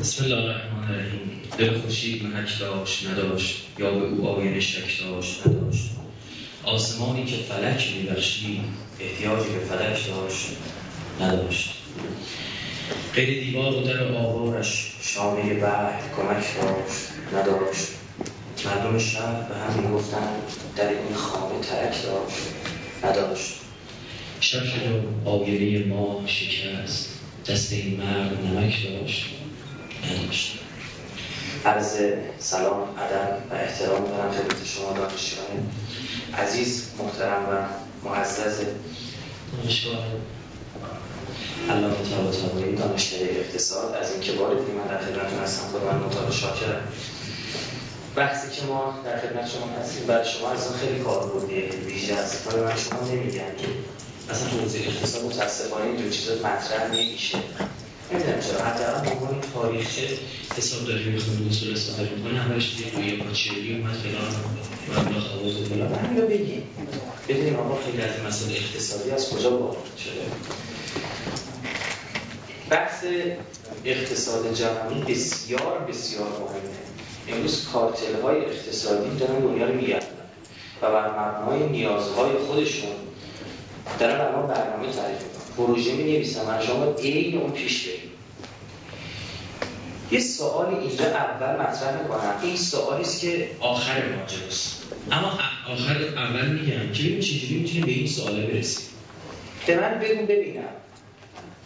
بسم الله الرحمن الرحیم. دل خوشید محک داشت نداشت. یا به او آینه شک داشت نداشت. آسمانی که فلک میبخشید احتیاجی به فلک داشت نداشت. غیر دیوار و در آوارش شامه بعد کمک داشت نداشت. مردم شهر به هم می‌گفتند در این خانه ترک داشت نداشت. شب و آگله ما شکست دست این مرد نمک داشت. عرض سلام ادب و احترام دارم خدمت شما دانشجویان عزیز محترم و معزز دانشگاه. علامه طباطبایی دانشکده اقتصاد. از اینکه واردی من در خدمتتون هستم. خود من مطابق شاکرم بحثی که ما در خدمت شما هستیم برای شما از خیلی کار بودیه ویژه از من شما نمیگن که اصلا تو حوزه اقتصاد متاسفانه اینجور چیزا مطرح نمیشه. نمی‌دونم چرا. حداقل به عنوان تاریخچه حسابداری می‌خونه اصول استفاده می‌کنه همش روی پاچری اومد فلان مبلغ و فلان. همین رو بگیم بدونیم آقا خیلی از مسائل اقتصادی از کجا وارد شده. بحث اقتصاد جهانی بسیار بسیار مهمه. امروز کارتل های اقتصادی دارن دنیا رو میگردن و بر مبنای نیازهای خودشون دارن بر ما برنامه تعریف پروژه می نویسن من شما عین اون پیش بریم. یه سوال اینجا اول مطرح می‌کنم. این سوالی است که آخر ماجراست. اما آخر اول میگم که ببین چجوری می‌تونیم به این سوالا برسیم؟ به من بگو ببینم.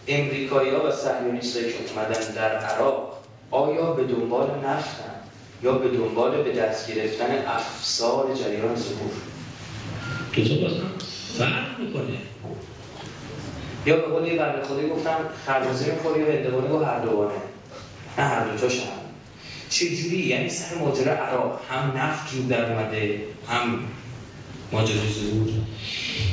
امریکایی‌ها و صهیونیستایی که اومدن در عراق آیا به دنبال نفتن یا به دنبال به دست گرفتن افسار جریان ظهور؟ دو تا باز فرق می‌کنه. یا به قول یه بنده خودی گفتم خربزه می‌خوری و هندوانه و هر دوانه نه هر دو تاش هم چجوری؟ یعنی سر ماجرا عراق هم نفت رو در اومده هم ماجرای ظهور.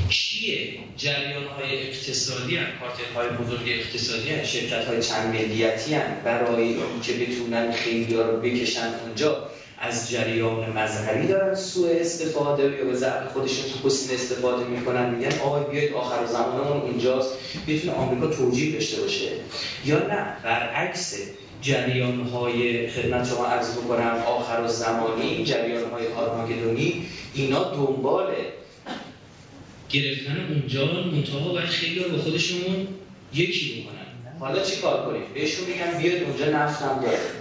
کیه جریان های اقتصادی هن کارتل های بزرگ اقتصادی هن شرکت های چند ملیتی هن برای که بتونن خیلی ها رو بکشن اونجا. از جریان مذهبی دارن سوء استفاده یا به ضعف خودشون حسن استفاده می‌کنن میگن آقای بیاید آخر زمانمون اینجاست بتونه آمریکا توجیه داشته باشه یا نه؟ برعکس جریان های خدمت شما عرض بکنم آخر زمانی جریان های آرماگدونی اینا دنبال گرفتن اونجا منتها باید خیلی به خودشون یکی بکنن حالا چی کار کنیم؟ بهشون میگن بیاید اونجا نفتم داره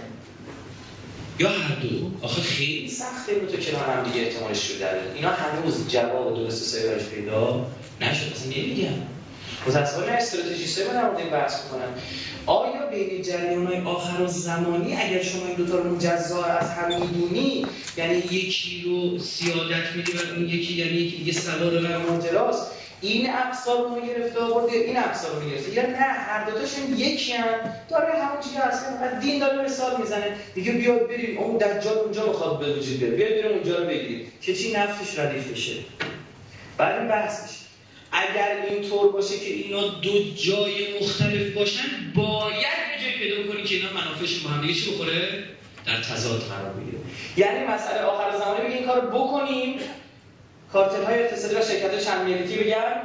یا هر دو. آخه خیلی. سخته رو تو کنار هم دیگه احتمالش رو در اینا هنوز جواب درست سایبرش پیدا نشد. اصلا نمیگم. متاسفانه استراتژیست های در مورد بحث می‌کنن آیا بین جریان های آخر و زمانی اگر شما این دوتا رو مجزا از هم می‌دونی یعنی یکی رو سیادت میدی و اون یکی یعنی یکی دیگه سوار بر ماجراست این اقصار رو گرفته آورده این اقصار رو گرفته یا نه هر دوتاشون یکی هم داره همون چیزی هست. که دین داره مثال می‌زنه. دیگه بیاد بریم. اون دجال اونجا می‌خواد به وجود بیاد. بیاد بریم اونجا رو بگیریم. که چی؟ نفتش ردیف بشه. بعد بحثش. اگر اینطور باشه که اینا دو جای مختلف باشن باید یه جای پیدا کنی که اینا منافعشون با هم دیگه بخوره؟ در تضاد قرار بگیره. یعنی مسئله آخر زمانه بگیم این کارو بکنیم. کارتل های اقتصادی و شرکت چند ملیتی بگن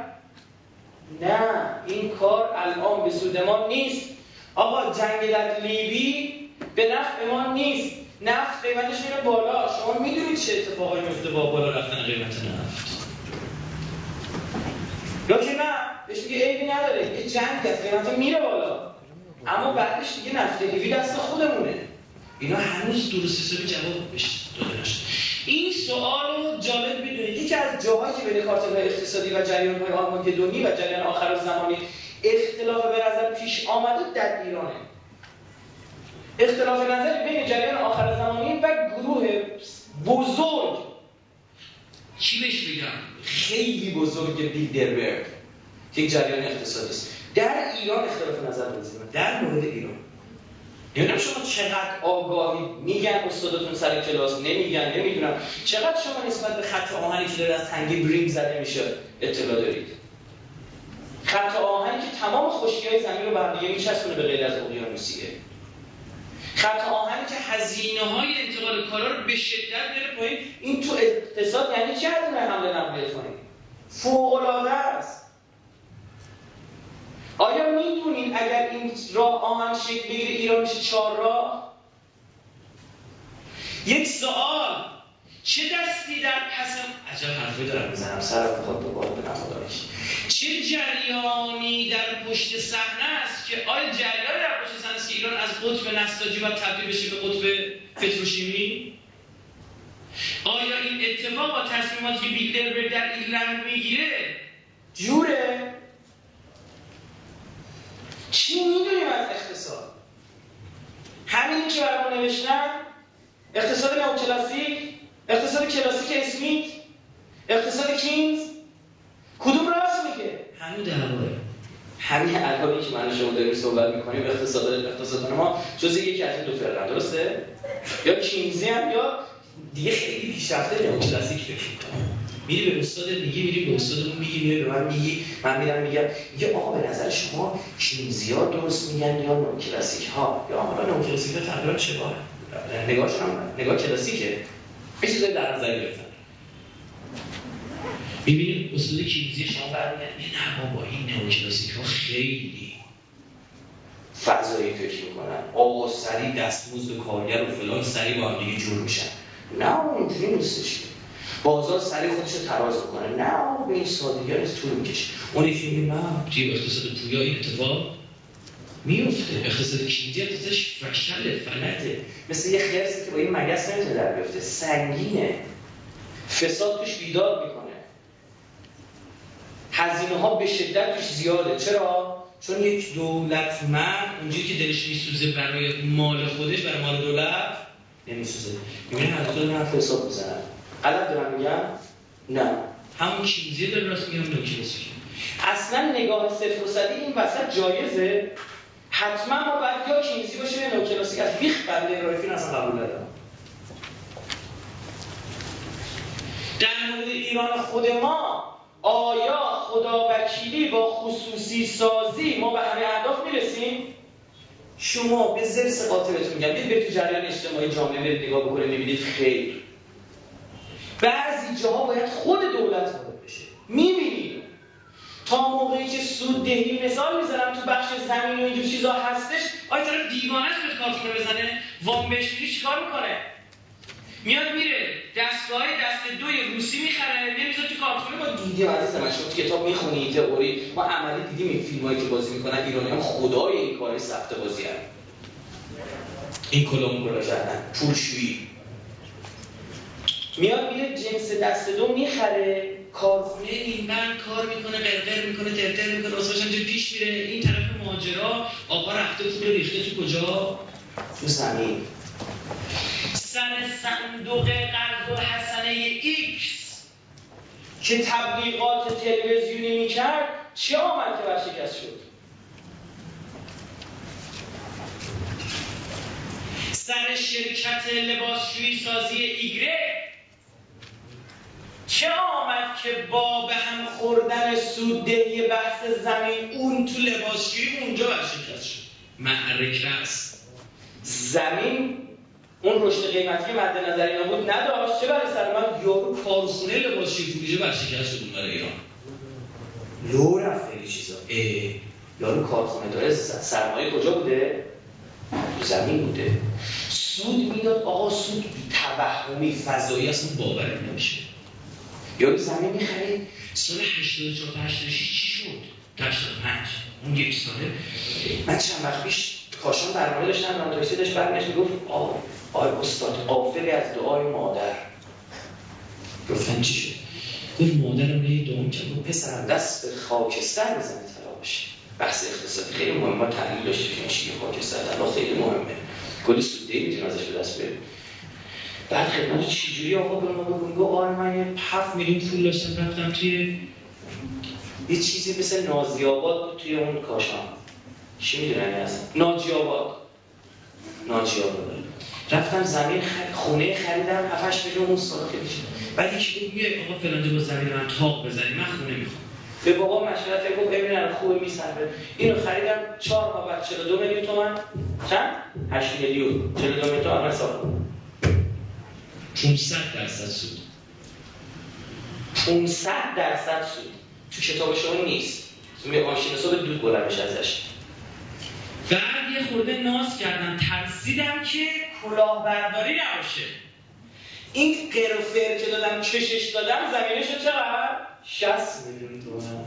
نه این کار الان به سود ما نیست. آقا جنگ در لیبی به نفع ما نیست. نفت قیمتش میره بالا. شما می‌دونید چه اتفاقایی میفته با بالا رفتن قیمت نفت؟ یا که نه بهش میگه عیبی نداره. یه جنگ از قیمت میره بالا. اما بعدش دیگه نفت لیبی دست خودمونه. اینا هنوز درست حسابی جواب بهش داده این سوال رو جالب بدونید یکی از جاهایی که بین کارتل اقتصادی و جریان های آرماگدونی و جریان آخر زمانی اختلاف به نظر پیش آمده در ایرانه. اختلاف نظر بین جریان آخر زمانی و گروه بزرگ. چی بهش بگم خیلی بزرگ بیلدربرگ که یک جریان اقتصادی است. در ایران اختلاف نظر وجود در مورد ایران. نمی‌دونم شما چقدر آگاهی میگن استادتون سر کلاس نمیگن نمی‌دونم. چقدر شما نسبت به خط آهنی که داره از تنگی برینگ زده میشه اطلاع دارید؟ خط آهنی که تمام خشکی های زمین رو هم دیگه میچسبونه به غیر از اقیانوسیه. خط آهنی که هزینه های انتقال کارا رو به شدت میره پایین. این تو اقتصاد یعنی چه هزینه حمله کنید فوق العاده است. آیا می‌دونید اگر این راه آهن شکل بگیره ایران میشه چهار راه یک سوال. چه دستی در پس عجب حرفی دارم. می‌زنم سر خود به باد چه جریانی در پشت صحنه است که آیا جریانی در پشت صحنه است که ایران از قطب نساجی و تبدیل بشه به قطب پتروشیمی؟ آیا این اتفاق با تصمیماتی که بیلدربرگ در ایرلند می‌گیره جوره؟ چی می‌دونیم از اقتصاد؟ همینی که برامون نوشتن اقتصاد نوکلاسیک اقتصاد کلاسیک اسمیت اقتصاد کینز کدوم راست میگه؟ همین دعواه همین الانی که من شما داریم صحبت می‌کنیم اقتصاد اقتصاد ما جز یکی از این دو فرقه درسته؟ یا کینزی هم یا دیگه خیلی پیشرفته نوکلاسیک فکر می‌کنم. میری به استاد میگی میری به استادمون میگی میری به من میگی من میرم میگم. یه آقا به نظر شما کینزیا درست میگن یا نوکلاسیک ها یا حالا نوکلاسیک ها تقریبا چه نگاهشون هم نگاه کلاسیکه. یه چیزایی در نظر گرفتن ببینید اصول کلیزی شما برمیگن نه بابا این نئوکلاسیک ها خیلی فضایی فکر می‌کنن. آقا سریع دستمزد کارگر و فلان سریع با هم دیگه جور میشن. نه اونجوری نیستش بازار سریع خودش رو تراز می‌کنه. نه به این سادگی ها طول می‌کشه اون یکی میگه نه توی اقتصاد پویا این اتفاق میفته اقتصاد کلیدی اقتصادش فشل فلته. مثل یه خرسی که با این مگس نمی‌تونه در بیفته سنگینه. فساد توش بیدار می‌کنه. هزینه ها به شدت توش زیاده. چرا؟ چون یک دولت من اونجوری که دلش میسوزه برای مال خودش برای مال دولت نمیسوزه. می‌بینه هر دو دارن حساب غلط دارم میگم نه. همون چیزی داره راست میگم اصلا نگاه صفر و صدی این وسط جایزه. حتما ما باید یا کینزی باشیم یا نوکلاسیک از بیخ قبل رایفین اصلا قبول دارم. در مورد ایران خود ما آیا خدا وکیلی با خصوصی سازی ما به همه اهداف می‌رسیم؟ شما به زرس قاطبتون میگم. برید تو جریان اجتماعی جامعه برید نگاه بکنید می‌بینید خیر. بعضی جاها باید خود دولت وارد بشه. می‌بینید تا موقعی که سود دهی مثال می‌زنم تو بخش زمین و اینجور چیزا هستش آیا طرف دیوانه به کارتون بزنه؟ وام چیکار می‌کنه؟ میاد میره دستگاه دست دوی روسی می‌خره نمی‌ذاره تو کارتونه ما دیدیم عزیز من شما کتاب می‌خونی تئوری؟ ما عملی دیدیم این فیلمایی که بازی می‌کنن ایرانی هم خدای این کار سخت بازی هم. این کلا کردن پولشویی. میاد میره جنس دست دو می‌خره. کارخونه این من کار می‌کنه قرقر می‌کنه ترتر می‌کنه واسه جو پیش میره. این طرف ماجرا آقا رفته پول ریخته تو کجا؟ تو زمین. سر صندوق قرض‌الحسنه ایکس. که تبلیغات تلویزیونی می‌کرد چه آمد که شکست شد؟ سر شرکت لباسشویی سازی ایگره چه آمد که با به هم خوردن سوددهی بحث زمین اون تو لباسشویی اونجا ورشکست شد؟ معرکه است. زمین اون رشد قیمتی مد نظر اینا بود نداشت. چه برای سر من یارو کارخونه لباسشویی فروشه ورشکست شد برای ایران؟ لو رفت خیلی چیزا. یارو کارخونه داره سرمایه کجا بوده؟ تو زمین بوده. سود می‌داد. آقا سود توهمی فضایی اصلا باور نمیشه. یارو زمین می‌خرید؟ سال 84 تا 86 چی شد؟ 85 اون یک ساله. من چند وقت پیش کاشان برنامه داشتم رانتاکسی داشت برمیش می‌گفت آقای استاد قافلی از دعای مادر. گفتن چی شد؟ گفت مادرم یه دوم کرد. گفت پسرم. دست به خاکستر بزنه طلا بشه. بحث اقتصادی خیلی مهمه ما تحلیل داشتیم که چی خاکستر طلا خیلی مهمه. کلی سوده می‌تونیم ازش به دست بریم بعد خدمت چجوری آقا به ما بگون گفت آره من یه 7 میلیون پول داشتم رفتم توی یه چیزی مثل نازی آباد بود توی اون کاشان. چی می‌دونن از ناجی آباد ناجی آباد رفتم زمین خرید خونه خریدم 7 میلیون اون سال خیلی بعد یکی میگه آقا فلان با زمین من تاق بزنی من خونه می‌خوام. به بابا مشورت گفت ببینن خوبه میسنده اینو خریدم 4 ماه بعد 42 میلیون تومن چند؟ 8 میلیون. 42 میلیون تومن سال 500 درصد سود. 500 درصد سود. تو کتاب شما نیست. تو ماشین حساب دود بلند ازش. بعد یه خورده ناز کردم. ترسیدم که کلاهبرداری نباشه. این قرفر که دادم کشش دادم زمینش رو چقدر؟ 60 میلیون تومن.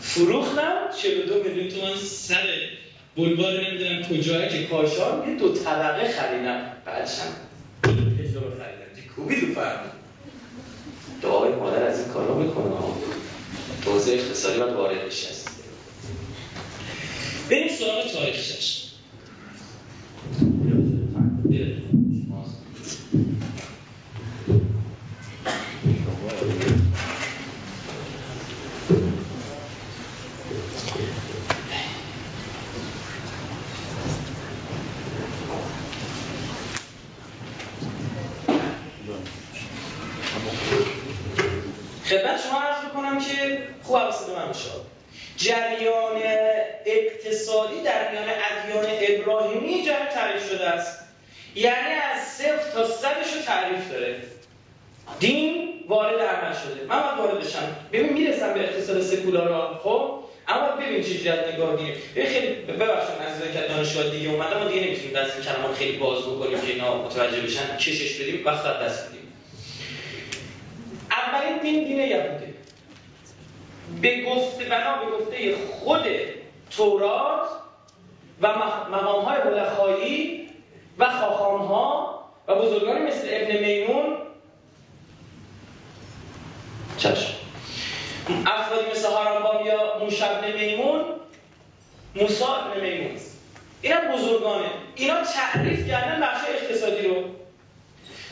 فروختم 42 میلیون تومن سر بلوار نمی‌دونم کجاه که کاشان یه دو طبقه خریدم. بعدشم کوبی دو فرد دعای مادر از این کارا می‌کنه. توضیح اقتصادی باید واردش هست بریم سراغ تاریخش خدمت شما عرض بکنم که خوب حواست من جریان اقتصادی در میان ادیان ابراهیمی جمع تعریف شده است یعنی از صفر تا صدش رو تعریف داره. دین وارد عمل شده. من باید وارد بشم. ببین می‌رسم به اقتصاد سکولارا. خب؟ اما ببین چه از نگاه دینه ببین خیلی ببخشید عزیزان که دانشگاه دیگه اومدن ما دیگه نمی‌تونیم دست کلمات خیلی باز بکنیم که اینا متوجه بشن. کشش بدیم وقت دست بدیم. اولین دین دین یهودی به گفته بنا به گفته خود تورات و مقام های ملخایی و خاخام ها و بزرگانی مثل ابن میمون. چشم افرادی مثل هارانبام یا موش ابن میمون موسا ابن میمون. اینا بزرگانه. اینا تعریف کردن بخش اقتصادی رو.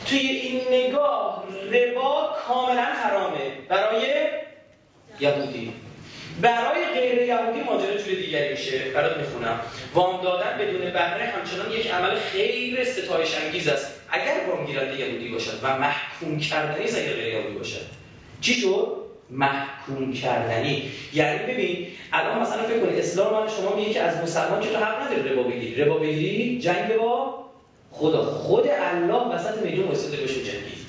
توی این نگاه ربا کاملا حرامه. برای یهودی. برای غیر یهودی ماجرا جور دیگری میشه. برات می‌خونم. وام دادن بدون بهره همچنان یک عمل خیر ستایش انگیز است. اگر وام گیرنده یهودی باشد و محکوم کردنی اگر غیر یهودی باشد. چی شد؟ محکوم کردنی. یعنی ببین الان مثلا فکر کنید اسلام من شما میگه که از مسلمان تو حق نداری ربا بگیری. ربا بگیری جنگ با خدا. خود الله وسط میدون واسطه بشه جنگی.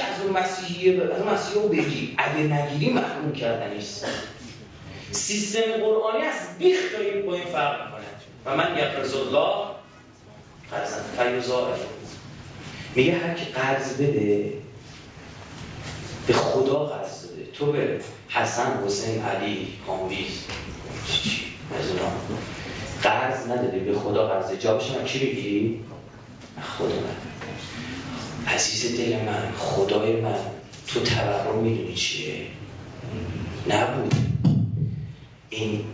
که از اون مسیحی از اون مسیحی رو بگی اگه نگیری کردنیست سیستم قرآنی از بیخ داریم با این فرق می‌کنه. و من یقرز الله قرزن فیوزائف میگه هر کی قرض بده به خدا قرض بده. تو به حسن حسین علی حامویز قرض نداری به خدا قرض. جابش من کی بگیری خدا عزیز دل من خدای من تو تورم می‌دونی چیه؟ نبود. این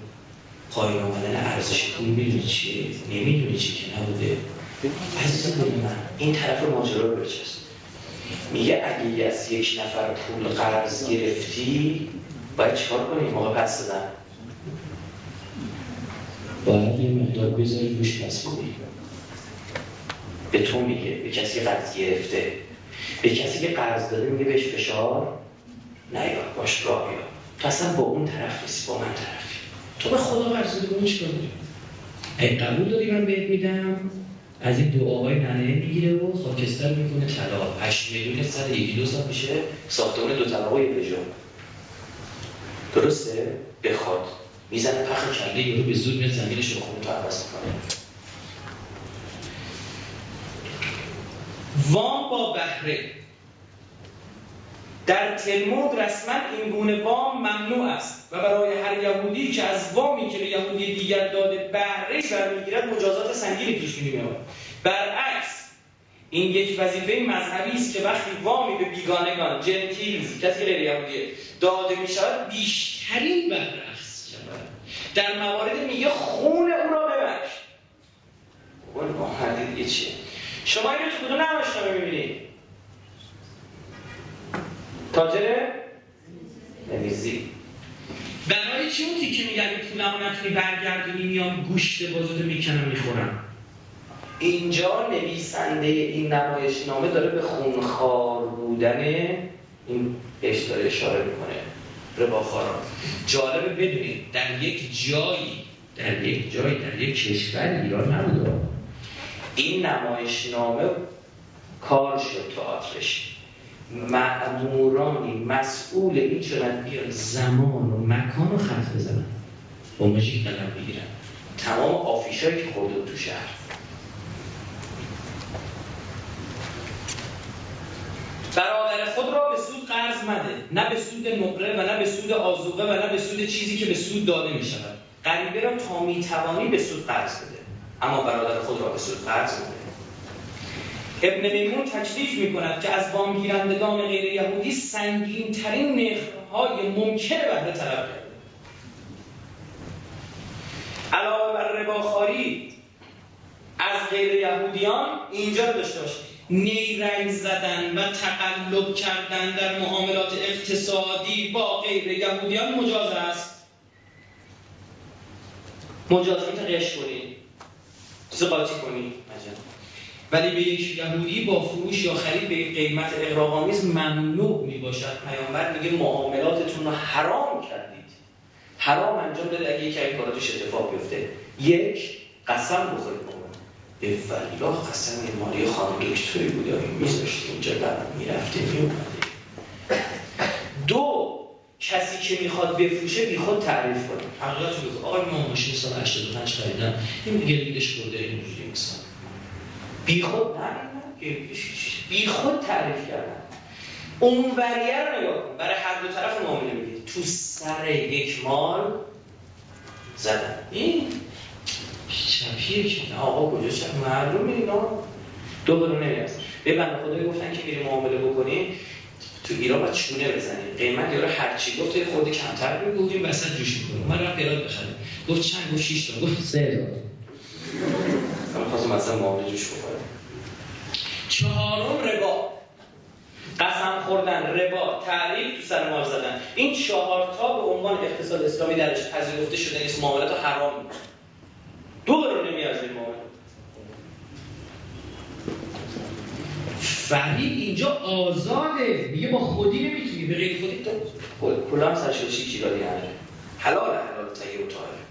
پایین آمدن ارزش پول می‌دونی چیه؟ نمی‌دونی چی که نبوده. عزیز دل من این طرف ماجرا رو بچست. میگه اگه از یک نفر پول قرض گرفتی باید چکار کنی موقع پس دادن باید یه مقدار بذاری روش پس بدی. به تو میگه به کسی قرض گرفته. به کسی که قرض داده میگه بهش فشار نیا باش راه یا تو اصلا با اون طرف نیستی با من طرفی تو به خدا قرض دادی اون چیکار ای قبول داری من بهت میدم؟ از این دو آقای ننه می‌گیره و خاکستر می‌کنه. طلا 8 میلیون سر یکی دو سال میشه ساختمان دو طبقه پژو درسته؟ بخواد. می‌زنه پخ کله یارو به زود میاد زمینش رو خونه تو عوض می‌کنه. وام با بهره. در تلمود رسما این گونه وام ممنوع است و برای هر یهودی که از وامی که به یهودی دیگر داده بهره برمیگیرد مجازات سنگینی پیش میاد برعکس این یک وظیفه مذهبی است که وقتی وامی به بیگانگان جنتیلز کسی غیر یهودی داده می شود بیشترین بهره است در موارد میگه خون او را ببخش. اون دیگه چیه؟ شما اینو تو کدوم نمایشنامه می‌بینید تاجر نمیزی برای چی اون که میگن این پولمو نتونی برگردونی میام گوشت بازده می‌کنم می‌خورم؟ اینجا نویسنده این نمایشنامه داره به خونخوار بودن این بهش داره اشاره می‌کنه. رباخاران جالبه بدونید در یک جایی در یک جایی در یک کشور ایران نبوده. این نمایشنامه کار شد تئاترش معمورانی مسئول این شدن بیان زمان و مکان و خط بزنن. با ماژیک قلم بگیرن. تمام آفیشایی که خورده تو شهر. برادر خود را به سود قرض مده. نه به سود نقره و نه به سود آزوقه و نه به سود چیزی که به سود داده می شود غریبه را تا می توانی به سود قرض بده. اما برادر خود را به سود قرض ابن میمون تکلیف می کند که از وامگیرندگان غیر یهودی سنگین ترین نخهای ممکن بهره طلب کرده. علاوه بر رباخاری از غیر یهودیان اینجا داشته باشید. نیرنگ زدن و تقلب کردن در معاملات اقتصادی با غیر یهودیان مجاز است. مجاز می‌تونه قش کنی زقاطی کنی؟ ولی به یک یهودی با فروش یا خرید به قیمت اقراق‌آمیز ممنوع می باشد پیامبر میگه معاملاتتون رو حرام کردید. حرام انجام بده اگه یکی این کاراتش اتفاق بیفته. یک قسم بخورید به ولا قسم مالی خانم دکتری بود یا میذاشته اینجا در می‌رفته میومده دو کسی که می‌خواد بفروشه بیخود تعریف کنه. حقیقت بگو آقای ما ماشین سال 85 خریدم این دیگه لیدش خورده اینجوری مثلا. بیخود نه بیخود تعریف کردن. اون وریه رو نگاه کن. برای هر دو طرف معامله میگید تو سر یک مال زدن. این چپیه که آقا کجا چپ معلومه اینا. دو برو نمیرس به بنده خدایی گفتن که میری معامله بکنی تو ایران باید چونه بزنی قیمت یارو هر چی گفت خود کمتر بگو گفتیم وسط جوش می‌کنه. من رفت ایراد بخره گفت چند؟ گفت 6 تا. گفت 3 هزار من خواستم مثلا معامله جوش بخوره چهارم ربا. قسم خوردن ربا. تعریف تو سر مال زدن. این چهار تا به عنوان اقتصاد اسلامی درش پذیرفته شده نیست. معاملات حرام دو قرار نمیارزه معامله فرید اینجا آزاده. میگه با خودی نمی‌تونی به غیر خودی تو کلام سرشوشی چی داری حلال حلال تهیه و طاهره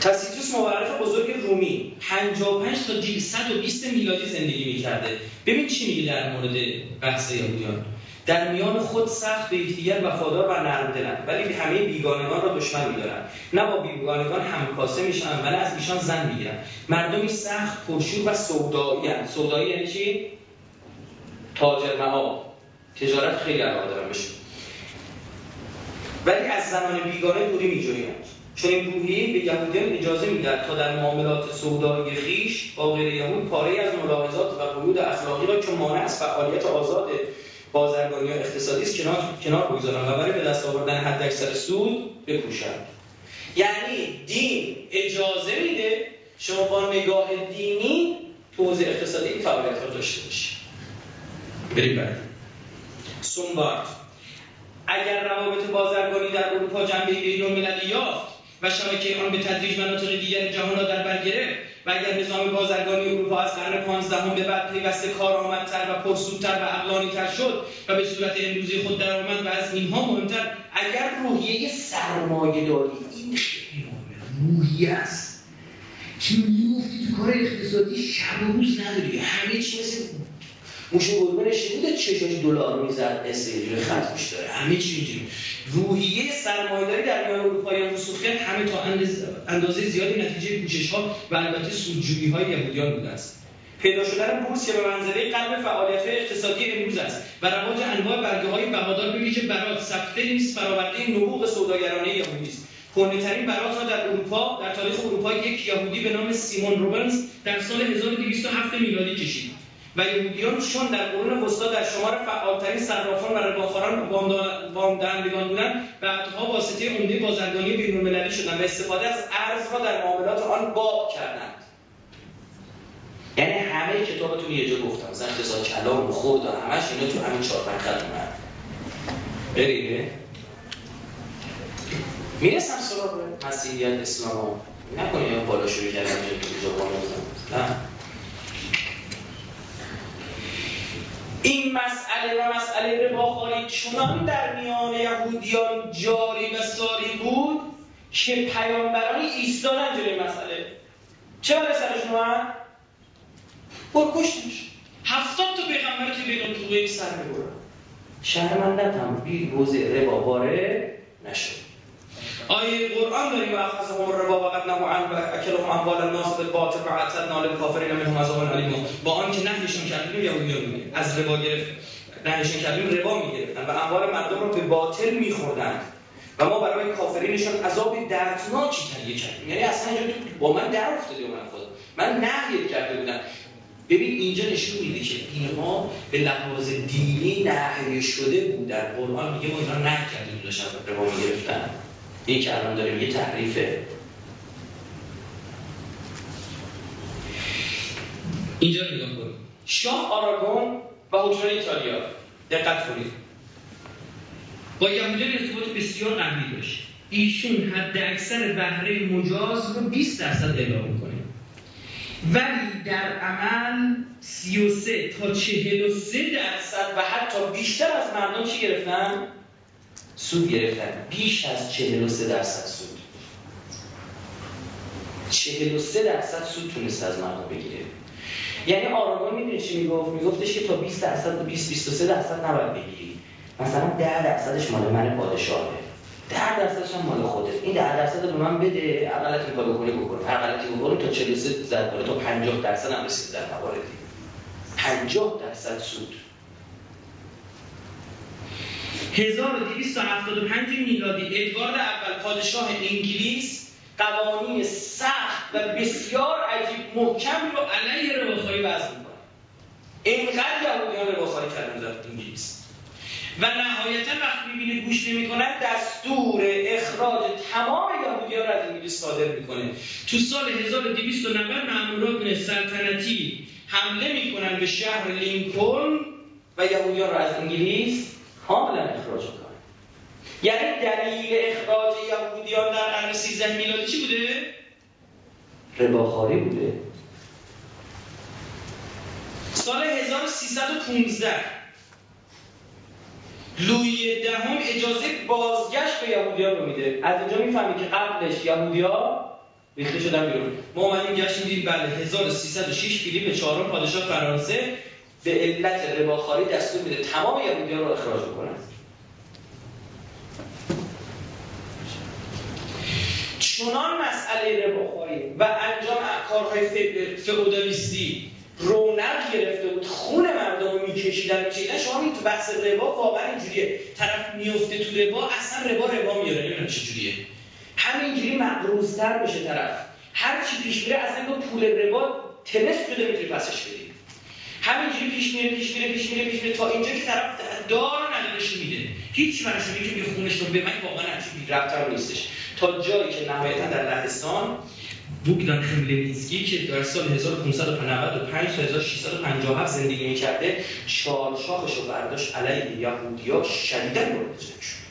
تاسیتوس مورخ بزرگ رومی. 55 تا 120 میلادی زندگی می‌کرده. ببین چی میگه در مورد بحث یهودیان. در میان خود سخت به یکدیگر وفادار و نرم دلند. ولی همه بیگانگان را دشمن میدارند. نه با بیگانگان همکاسه میشن و نه از ایشان زن می‌گیرند. مردمی سخت پرشور و سودایی سودایی یعنی چی؟ تاجر تجارت خیلی علاقه دارن بشه ولی از زمان بیگانه دوری میجویند. چون این روحیه به یهودیان اجازه می‌دهد تا در معاملات سودایی خیش با غیر یهود پاره از ملاحظات و قیود اخلاقی را که مانع از فعالیت آزاد بازرگانی یا اقتصادی است کنار کنار بگذارن و برای به دست آوردن حد اکثر سود بپوشن. یعنی دین اجازه میده شما با نگاه دینی توضیح اقتصادی این فعالیت رو داشته باشید بریم بعد سومبارد اگر روابط بازرگانی در اروپا جنبه بین المللی یافت و شبکه آن به تدریج مناطق دیگر جهان را در بر و اگر نظام بازرگانی اروپا از قرن پانزدهم به بعد پیوسته کارآمدتر و پرسودتر و عقلانیتر شد و به صورت امروزی خود درآمد و از اینها مهمتر اگر روحیه سرمایه داری این روحیه است. که میفتی تو کار اقتصادی شب و روز نداری. همه چی مثل موشه گربه نشده چشاش دلار می‌زد استیجور خط میش داره. همه چی اینجوری. روحیه سرمایه‌داری در میان اروپاییان و همه تا اندازه زیادی نتیجه پوشش ها و البته سودجویی های یهودیان بوده است. پیدا شدن بورس که به منزله قلب فعالیت اقتصادی امروز است و رواج انواع برگه های بهادار به ویژه برات سفته نیست برآورده نبوغ سوداگرانه یهودی است. ترین برات را در اروپا در تاریخ اروپا یک یهودی به نام سیمون روبنز در سال 1207 میلادی کشید. و یهودیان چون در قرون وسطا در شمار فعالترین صرافان و رباخاران وام دهندگان بودند بعدها واسطه عمده بازرگانی بین‌المللی شدند و استفاده از ارز را در معاملات آن باب کردند. یعنی همه کتابتون یه جا گفتم. مثلا اقتصاد کلام و خورد همش اینا تو همین چهار پنج خط اومد. بریده می‌رسم سراغ مسیحیت اسلام. نکنید بالا شروع کردم نه. این مسئله و مسئله رباخاری چنان در میان یهودیان جاری و ساری بود که پیامبرانی ایستادن جلوی مسئله. چه برای سرشون اومد؟ برو کشتش. هفتاد تا پیغمبر که بین طوبه سر می‌برن شهرمندت هم بی روزه ربا وارد نشد. آیه قرآن داریم و اخذهم الربا و قد نهوا عن اکلهم اموال الناس بالباطل و اعتدنا للکافرین منهم عذابا علیم. با آنکه نهیشون کردیم یهودیان میگه از ربا گرفت. نهیشون کردیم ربا می‌گرفتن و اموال مردم رو به باطل میخوردن. و ما برای کافرینشان عذاب دردناکی تهیه کردیم. یعنی اصلا اینجا با من در افتاده من خدا من نهی کرده بودم. ببین اینجا نشون میده که اینها به لحاظ دینی نهی شده بودن قرآن میگه ما اینا نه کردیم. داشتن ربا می‌گرفتن. این که الان داریم یه تحریفه. اینجا نگاه کنید شاه آراگون و حکمران ایتالیا. دقت کنید. با یهودیان ارتباط بسیار قوی داشت. ایشون حد اکثر بهره مجاز رو 20 درصد اعلام می‌کنه. ولی در عمل 33 تا 43 درصد و حتی بیشتر از مردم چی گرفتن؟ سود گرفتن. بیش از 43 درصد سود. 43 درصد سود تونست از مردم بگیره. یعنی آراگون می‌دونی چی می‌گفت؟ میگفتش که تا 20 درصد 20 23 درصد نباید بگیری. مثلا 10 درصدش مال من پادشاهه. 10 درصدش هم مال خودت. این 10 درصد رو من بده. اقلت کارو کنی بکن. غلطی بکنی تا 43 زد بالا تا 50 درصد هم رسید در مواردی. 50 درصد سود. 1275 میلادی ادوارد اول پادشاه انگلیس قوانین سخت و بسیار عجیب محکم رو علیه رباخاری وضع می‌کنه. اینقدر یهودیان رباخاری کردن در انگلیس. و نهایتا وقتی می‌بینه گوش نمی‌کنن دستور اخراج تمام یهودیان را از انگلیس صادر می‌کنه. تو سال 1290 ماموران سلطنتی حمله می‌کنن به شهر لینکلن و یهودیان را از انگلیس کاملا اخراج کنه یعنی دلیل اخراج یهودیان در قرن 13 میلادی چی بوده؟ رباخاری بوده. سال 1315 لوی دهم اجازه بازگشت به یهودیان رو میده. از اینجا می‌فهمی که قبلش یهودیا ریخته شدن بیرون. ما اومدیم گشت دیدیم بله 1306 فیلیپ چهارم پادشاه فرانسه. به علت رباخاری دستور میده. تمام یهودیان رو اخراج کنند چنان مسئله رباخاری و انجام کارهای فئودالیستی رونق گرفته بود. خون مردم رو میکشیدن میکشیدن شما این تو بحث ربا واقعا اینجوریه. طرف میفته تو ربا اصلا ربا ربا میاره. نمی‌دونم چجوریه همینجوری مقروضتر بشه طرف. هر چی پیش میره اصلا پول ربا تنس شده می‌تونی پسش بدی همینجوری پیش میره پیش میره پیش میره پیش میره تا اینجا که طرف دار ندارش میده. هیچ میگه که خونش رو به من واقعا همچین رفتار نیستش. تا جایی که نهایتا در لهستان بوگدان خملوینسکی که در سال 1595 تا 1657 زندگی می‌کرده چهار شاخش رو برداشت علیه یهودیا شدیدا جنگ شد.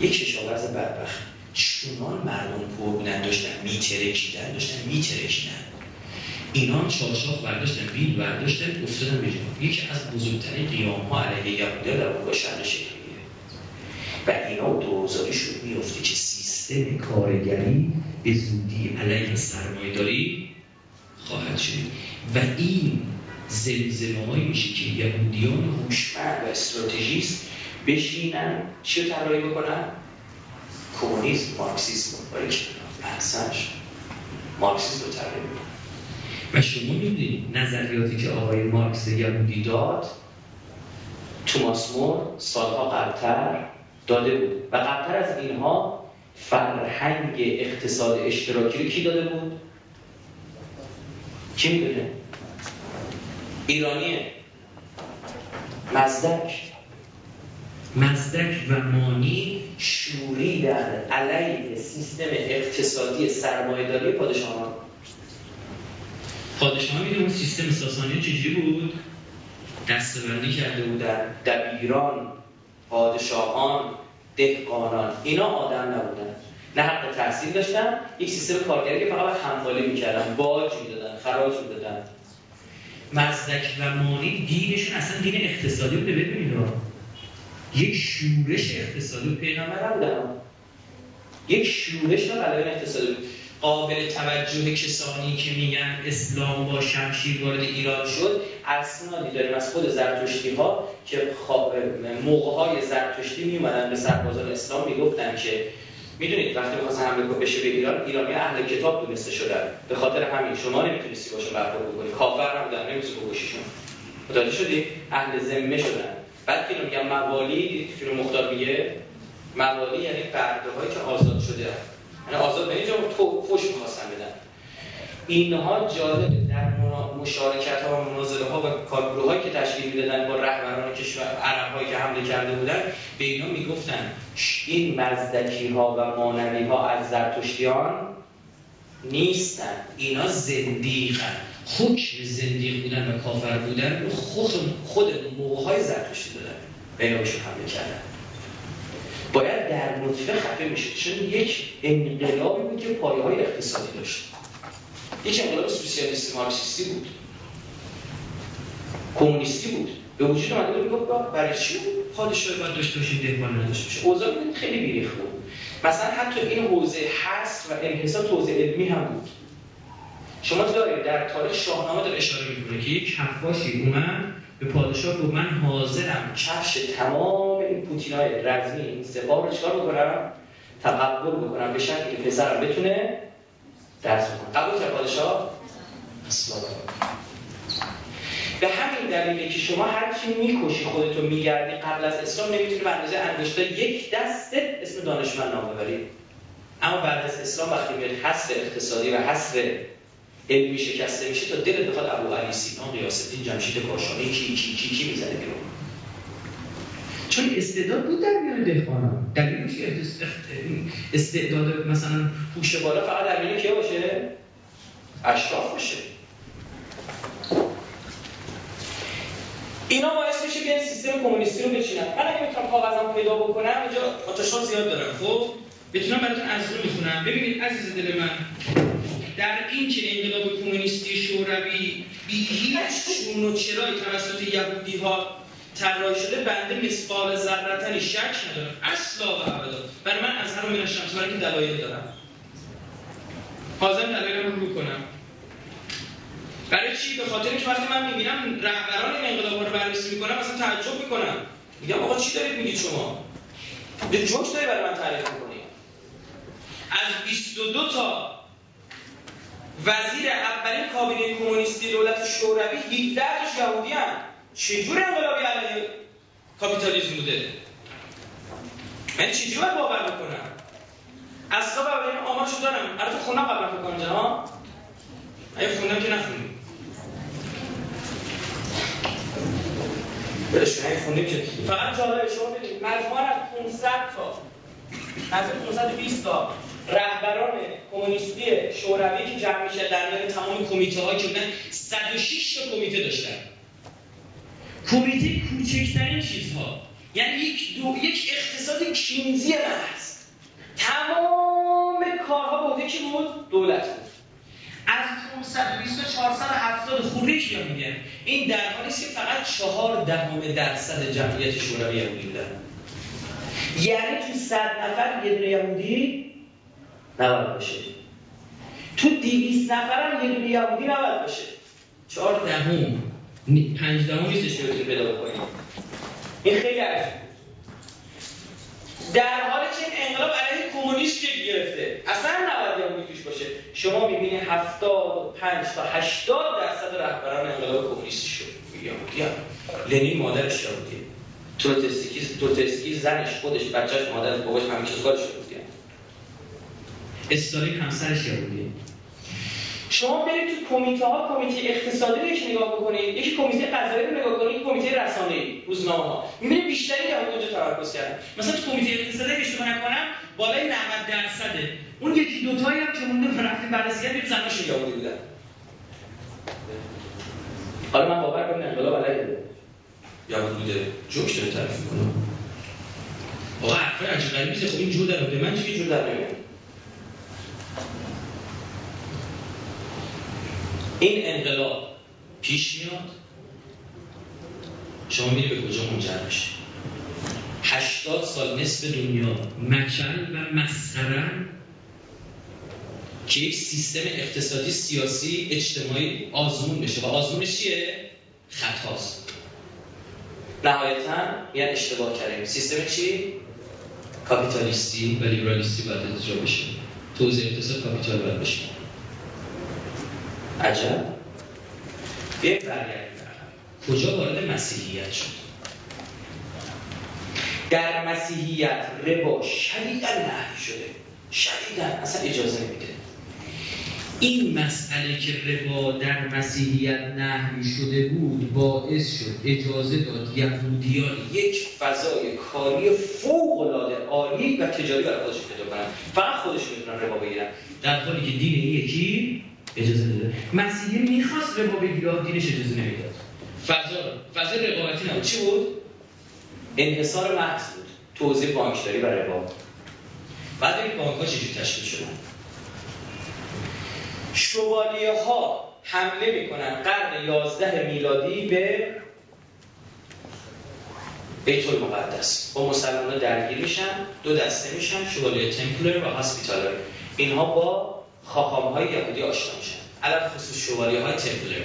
یک کشاورز بدبخت. چونان مردم پر بودن داشتن میترکیدن داشتن میترکیدن اینا چارچاق برداشتن بیل برداشتن افتادن به جنگ یکی از بزرگترین قیام ها علیه یهودیا در اروپا شهر شکل و اینا دوزاری شد میفته که سیستم کارگری به زودی علیه سرمایه داری خواهد شد. و این زلزله هایی میشه که یهودیان هوشمند و استراتژیست بشینن چی طراحی بکنن؟ کمونیسم مارکسیسم برای بحثش مارکسیسم رو طراحی و شما می‌دونید نظریاتی که آقای مارکس یهودی داد توماس مور سالها قبلتر داده بود و قبلتر از اینها فرهنگ اقتصاد اشتراکی رو کی داده بود؟ کی می‌دونه؟ ایرانیه مزدک مزدک و مانی شوری در علیه سیستم اقتصادی سرمایه‌داری پادشاهان پادشاهان می‌دونم سیستم ساسانی چجوری بود؟ دستبندی کرده بودن دبیران پادشاهان دهقانان اینا آدم نبودن. نه حق تحصیل داشتن یک سیستم کارگری که فقط حمالی می‌کردن باج می‌دادن خراج می‌دادن. مزدک و مانی دینشون اصلا دین اقتصادی بوده ببینید یک شورش اقتصادی پیغمبر نبودن یک شورش و اقتصادی قابل توجه کسانی که میگن اسلام با شمشیر وارد ایران شد اسنادی داریم از خود زرتشتی ها که موقع های زرتشتی میومدن به سربازان اسلام می‌گفتن که می‌دونید وقتی می‌خواستن حمله بشه به ایران ایرانی اهل کتاب دونسته شدن. به خاطر همین شما نمی‌تونستی باشون برخورد بکنی. کافر هم بودن نمی‌تونستی بکشیشون متوجه شدی؟ اهل ذمه شدن. بعد که میگم موالی فیلم مختار میگه موالی یعنی برده هایی که آزاد شده. یعنی آزاد به اینجا فوش می‌خواستن بدن. اینها جالبه در مشارکت ها و مناظره ها و کارگروه که تشکیل می‌دادن با رهبران کشور عرب هایی که حمله کرده بودن به اینا می‌گفتن این مزدکی ها و مانوی ها از زرتشتیان نیستن. اینا زندیقن. حکم زندیق بودن و کافر بودن خود خود موقع های زرتشتی دادن. به حمله کردن. باید در نطفه خفه میشه چون یک انقلابی بود که پایه های اقتصادی داشت. یک انقلاب سوسیالیستی مارکسیستی بود. کمونیستی بود. به وجود اومده بود می‌گفت برای چی پادشاه باید داشته باشید دهقان نداشته باشه؟ اوضاع خیلی بیریخ بود. مثلا حتی این حوزه هست و انحصار حوزه علمی هم بود. شما دارید در تاریخ شاهنامه داره اشاره می‌کنه که یک کفاشی اومد به پادشاه گفت من حاضرم کفش تمام این پوتینای رزمی این سپاه رو چکار بکنم؟ تقبل بکنم به شکلی که پسرم بتونه درس بکنه قبول کرد پادشاه؟ اصلا به همین دلیله که شما هرچی می‌کشی خودتو میگردی قبل از اسلام نمی‌تونی به اندازه انگشتا یک دست اسم دانشمند نام ببری. اما بعد از اسلام وقتی میاد حصر اقتصادی و حصر علمی شکسته میشه تا دلت بخواد ابو علی سینا قیاس الدین جمشید کاشانی کی کی کی کی می‌زنه بیرون؟ چون استعداد بود در میان دهقانان. دلیلش استعداد مثلا هوش بالا فقط در میان کیا باشه؟ اشراف باشه. اینا باعث میشه که سیستم کمونیستی رو بچینن. من اگه بتونم کاغذم پیدا بکنم اینجا آتشان زیاد دارم. خب؟ بتونم براتون از رو می‌خونم. ببینید عزیز دل من. در این که انقلاب کمونیستی شوروی بی هیچ چون و چرای توسط یهودی ها طراحی شده بنده مثقال ذرتنی شک ندارم. اصلا و ابدا. برای من از هر من برای که دلایل دارم. حاضر دلایلم رو کنم برای چی؟ به خاطر که وقتی من می‌بینم رهبران این انقلاب رو بررسی می‌کنم مثلا تعجب می‌کنم. میگم آقا چی دارید میگید شما؟ به جوک داری برای من تعریف می‌کنی از 22 تا وزیر اولین کابینه کمونیستی دولت شوروی 17 تاش یهودی هم. چجور انقلابی علیه کاپیتالیسم بوده؟ من چجور باور بکنم اصلا باید این آمارشو دارم. البته خونم قبل فکر کنم جناب. اگه خوندم که نخونیم برش اگه خوندیم که فقط جالبه شما بدید مجموعا از 500 تا از 520 تا رهبران کمونیستی شوروی که جمع میشه در میان تمام کمیته ها که بودن 106 تا کمیته داشتن. کمیته کوچکترین چیزها. یعنی یک دو یک اقتصاد کینزی محض تمام کارها به عهده کی بود دولت بود. از 520 تا 470 خورده کیا میگن این در حالی که فقط چهار دهم درصد جمعیت شوروی یهودی بودن. یعنی تو صد نفر یه یهودی نباید باشه. تو دیویست نفر هم یه دونه یهودی نباید باشه. چهار دهم. پنج دهم نیستش که بتونی پیدا بکنیم این خیلی عجیب در حالی که این انقلاب علیه کمونیست شکل گرفته. اصلا نباید یهودی توش باشه. شما می‌بینی 75 تا 80 درصد رهبران انقلاب کمونیستی شد. یهودی هم لنین مادرش یهودیه تروتسکی تروتسکی زنش خودش بچهش مادرش باباش همه چیز یهودیه استالین همسرش یهودیه شما برید تو کمیته ها کمیته اقتصادی رو یک نگاه بکنید یکی کمیته قضایی رو نگاه کنید کمیته رسانه‌ای روزنامه ها می‌بینید بیشتری یهود اونجا تمرکز کردن. مثلا تو کمیته اقتصادی که اشتباه نکنم بالای 90 درصده. اون یکی دو تایی هم که مونده رفتیم بررسی کردیم زنش یهودی بودن. حالا من باور کنم انقلاب علیه. یهود بوده جوک داره تعریف می‌کنه. آقا حرفای عجیب غریبی خب این جور در من چی جور در نمیاد این انقلاب پیش میاد. شما میری به کجا منجر میشه. هشتاد سال نصف دنیا مکن و مسخرن که یک سیستم اقتصادی سیاسی اجتماعی آزمون بشه. و آزمونش چیه؟ خطاست نهایتا یعنی اشتباه کردیم. سیستم چی؟ کاپیتالیستی و لیبرالیستی باید اجرا بشه. توزیع اقتصاد کاپیتال باید بشه عجب. بیایم برگردیم. کجا وارد مسیحیت شد؟ در مسیحیت ربا شدیدا نهی شده. شدیدا. اصلا اجازه نمیده. این مسئله که ربا در مسیحیت نهی شده بود باعث شد اجازه داد یهودیان یک فضای کاری فوق العاده عالی و تجاری برای خودشون پیدا کنن. فقط خودشون می‌تونن ربا بگیرن. در حالی که دین یکی اجازه نده مسیحی می‌خواست ربا بگیره دینش اجازه نمی‌داد. فضا فضا رقابتی نبود. چی بود؟ انحصار محض بود. توزیع بانکداری و ربا. بعد این بانک ها چجوری تشکیل شدن؟ شوالیه ها حمله می‌کنن قرن 11 میلادی به بیت المقدس. با مسلمان درگیر میشن دو دسته میشن شوالیه تمپلر و هاسپیتالر اینها با خاخام های یهودی آشنا میشن. علت خصوص شوالیه های تمپلر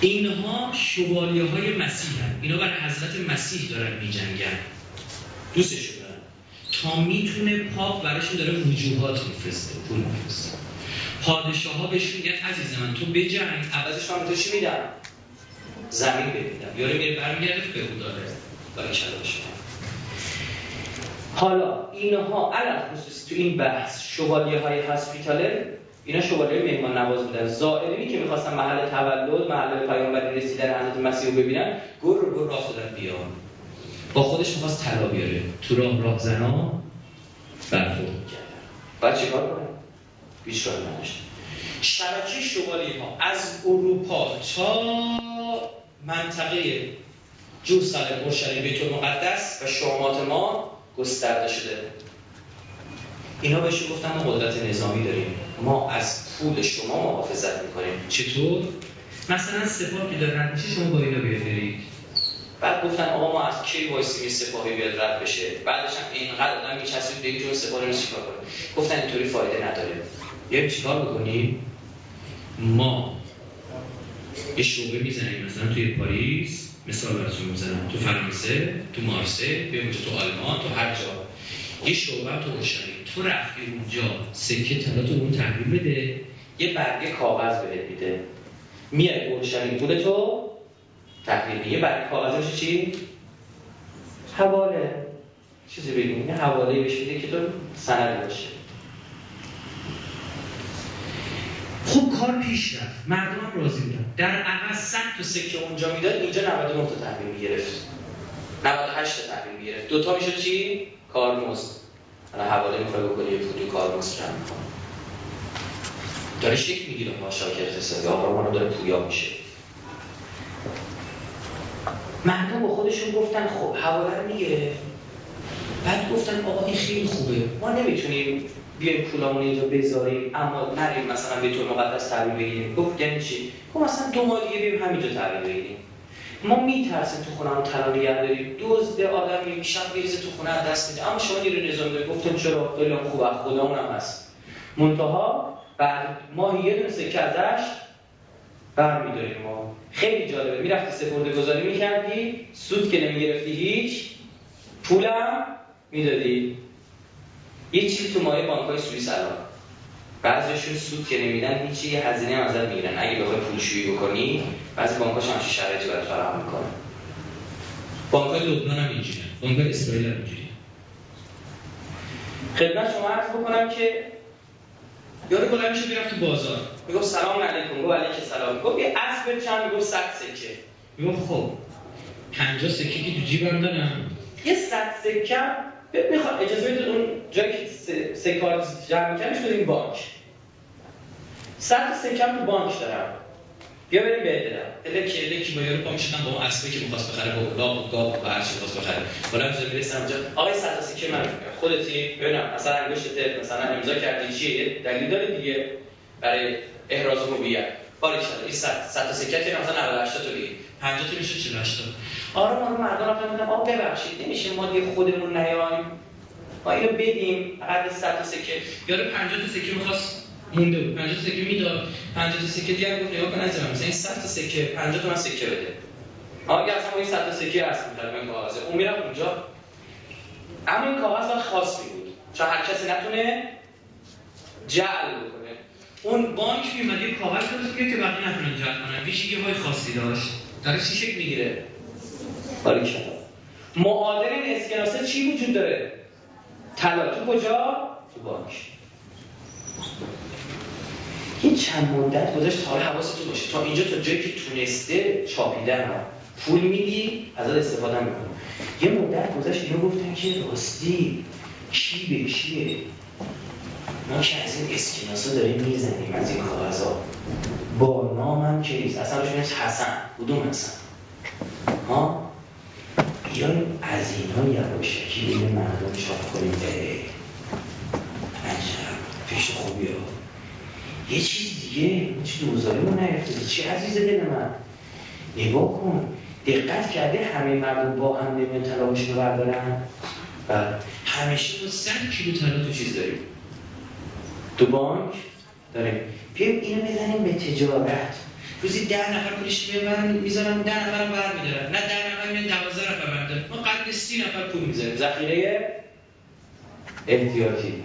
اینها شوالیه های مسیح هن. اینا برای حضرت مسیح دارن میجنگن. دوستشون دارن. تا می‌تونه پاپ براشون داره وجوهات میفرسته پول میفرسته. پادشاه ها بهش میگن عزیز من تو بجنگ عوضش من تو چی میدم زمین بمیدم یاره میره برمیگرده به او داره برای شما حالا اینها علم خصوصی تو این بحث شوالیه های هاسپیتالر اینا شوالیه مهمان نواز بودن. زائرینی که می‌خواستن محل تولد محل پیامبری رسیدن حضرت مسیح رو ببینن گر رو گر راه دادن بیان. با خودش می‌خواست طلا بیاره. تو راه راه زنا برخورد کردن بعد چیکار کنه بیشتر نداشت شبکه شوالی ها از اروپا تا منطقه جوسالم اورشلیم بیت المقدس و شامات ما گسترده شده. اینا بهش گفتن ما قدرت نظامی داریم. ما از پول شما محافظت می‌کنیم. چطور؟ مثلا سپاه که داره رد میشه شما با اینا بیاد بعد گفتن آقا ما از کی وایسی سپاهی بیاد رد بشه؟ بعدش هم اینقدر آدم میچسبید به یک جور سپاه رو چیکار کنه؟ گفتن اینطوری فایده نداره. یه چیکار بکنیم؟ ما یه شعبه می‌زنیم مثلا توی پاریس مثال براتون می‌زنم. تو فرانسه تو مارسه بیایم تو آلمان تو هر جا. یه شعبه تو اورشلیم تو رفتی اونجا سکه طلا تو اون تحویل بده. یه برگه کاغذ بهت میده. میاد اورشلیم پول تو تحویل یه برگه کاغذ میشه چی؟ حواله. چیزی بگیم یه حواله میده که تو سند باشه. خوب کار پیش رفت. مردم هم راضی بودن. در عوض 100 تا سکه اونجا می‌داد اینجا 99 تا تحویل می‌گرفت. 98 تا تحویل می‌گرفت. دو تا میشه چی کارمزد حالا حواله می‌خوای بکنی یه فوتو کارمزد جمع کن داره شکل می‌گیره. ما شاکر اقتصادی آقا داره پویا میشه. مردم با خودشون گفتن خب حواله رو می‌گرفت. بعد گفتن آقا این خیلی خوبه. ما نمی‌تونیم بیایم پولامون اینجا بذاریم اما نریم مثلا به طور مقدس تحویل بگیریم. گفت یعنی چی؟ گفت مثلا دو ماه دیگه بیایم همینجا تحویل بگیریم. ما میترسیم تو خونه طلا نگه داریم. دزد آدم شب بریزه تو خونه دست میده. اما شما نیروی نظام دارید. گفتم چرا؟ خیلی خوب خودمون هم هست. منتها بعد ما یه دونه سکه ازش برمیداریم ما. خیلی جالبه. می‌رفتی سپرده گذاری می‌کردی سود که نمی‌گرفتی هیچ پولم می‌دادی؟ یه چیزی تو مایه بانک های سوئیس الان. بعضیشون سود که نمیدن هیچی یه هزینه هم ازت می‌گیرن. اگه بخوای پولشویی بکنی بعضی بانک‌ها همچین شرایطی برات فراهم می‌کنن. بانک‌های لبنان هم اینجوریه. بانک‌های اسرائیل هم اینجوریه. خدمت شما عرض بکنم که یارو بلند میشه می‌رفت تو بازار. می‌گفت سلام علیکم. گفت علیک سلام. گفت یه اسب چند می‌گفت 100 سکه. می‌گفت خب 50 سکه که تو جیبم دارم. یه 100 سکه می‌خواد اجازه بدید اون جایی که سکات جمع میکنش بدیم بانک. صد سکم تو بانک دارم. بیا بریم به بدم الکی الکی با یارو پا می‌شدم با اون اسبی که می‌خواست بخره با لاغ و گاب و هر چی می‌خواست بخره. حالا می‌ذارم می‌رسم اونجا آقای صد سکه من خودتی؟ ببینم مثلا انگشتت مثلا امضا کردی چیه؟ دلیل داره دیگه برای احراز هویت باری شده این صد صد سکه مثلا 98 تا دیگه 50 تا میشه 48 تا آره ما مردم رفتن بودم آقا ببخشید نمیشه ما دیگه خودمون نیایم. ما اینو بدیم فقط 100 تا سکه. یارو 50 تا سکه می‌خواست مونده بود. 50 تا سکه می‌داد. 50 تا سکه دیگه گفت نگاه کن عزیزم مثلا این 100 تا سکه 50 تا من سکه بده. آقا اصلا این 100 تا سکه هست می‌ذارم کاغذه. اون میرم اونجا. اما این کاغذ خاصی بود. چون هر کسی نتونه جعل بکنه. اون بانک میومد یه کاغذ درست که بقیه نتونن جعل کنن ویژگی های خاصی داشت. داره چی شکل می‌گیره؟ باریکلا معادل این اسکناسه چی وجود داره؟ طلا. تو کجا؟ تو بانک. یه چند مدت گذاشت تا حواستون باشه. تا اینجا تا جایی که تونسته چاپیدن پول میدی ازت استفاده می‌کنه یه مدت گذاشت اینو گفتن که راستی کی به کیه ما که از این اسکناس ها داریم می‌زنیم از این کاغذ با نام که نیست. اصلا روش حسن. کدوم حسن؟ ها؟ بیایم از اینها یواشکی بین مردم چاپ کنیم به عجب پیش خوبی ها. یه چیز دیگه چی دوزاری رو نیفتاده چی عزیز دل من. نگاه کن. دقت کرده همه مردم با هم نمیان طلاهاشون رو بردارن؟ و همیشه تو صد کیلو طلا تو چیز داریم. تو بانک؟ داریم بیایم اینو بزنیم به تجارت. روزی ده نفر پولش می‌برن می‌ذارن ده نفر بر میدارن نه ده نفر میان دوازده نفر بردارن ما قدر سی نفر پول می‌ذاریم ذخیره احتیاطی.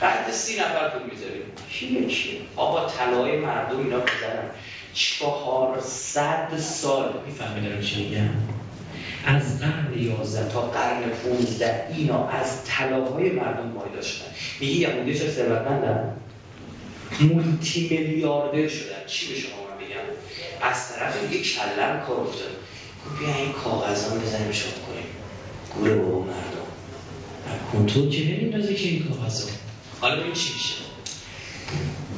قدر سی نفر پول می‌ذاریم چیه چیه؟ آقا طلای مردم اینا بزنن چهارصد سال. می‌فهمی دارم چی میگم؟ از قرن 11 تا قرن 15 اینا از طلاهای مردم مای داشتن میگی یهودی چه ثروتمندن؟ مولتی میلیاردر شدن. چی به شما من بگم از طرف یک کلم کار افتاد. بیا این کاغذان بزنیم چاپ کنیم. گوره بابا مردم. کنترل که نمیندازه که این کاغذا حالا ببین چی میشه.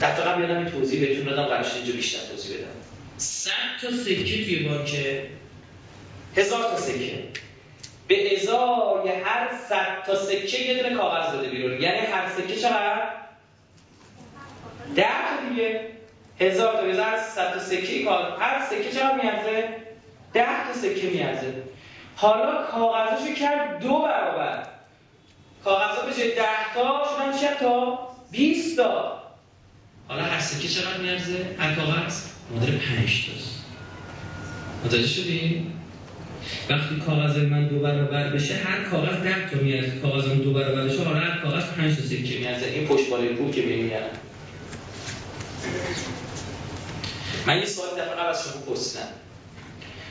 در قبل یادم این توضیح بهتون دادم قرارش اینجا بیشتر توضیح بدم. صد تا سکه توی بانکه. هزار تا سکه. به ازای هر صد تا سکه یه دونه کاغذ داده بیرون. یعنی هر سکه چقدر؟ ده تا دیگه. هزار تا. هزار صد تا سکه کاغذ هر سکه چقدر میارزه؟ ده تا سکه میارزه حالا کاغذاشو کرد دو برابر کاغذها به جای ده تا شدن چند تا؟ 20 تا حالا هر سکه چقدر میارزه؟ هر کاغذ؟ مادر پنج تاست متوجه شدیم؟ وقتی کاغذ من دو برابر بشه هر کاغذ ده تا میارزه کاغذ من دو برابر بشه حالا هر کاغذ پنج تا سکه میارزه این پشت بالای پول که میارن من یه سوال دفعه قبل از شما پرسیدم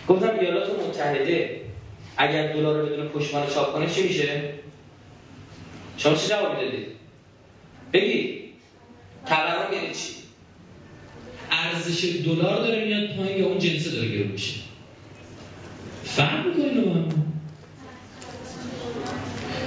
گفتم ایالات متحده اگر دلار رو بدون پشتوانه چاپ کنه چی میشه؟ شما چه جوابی دادید بگید تورم یعنی چی؟ ارزش دلار داره میاد پایین یا اون جنسه داره گرون میشه؟ فهم می‌کنین با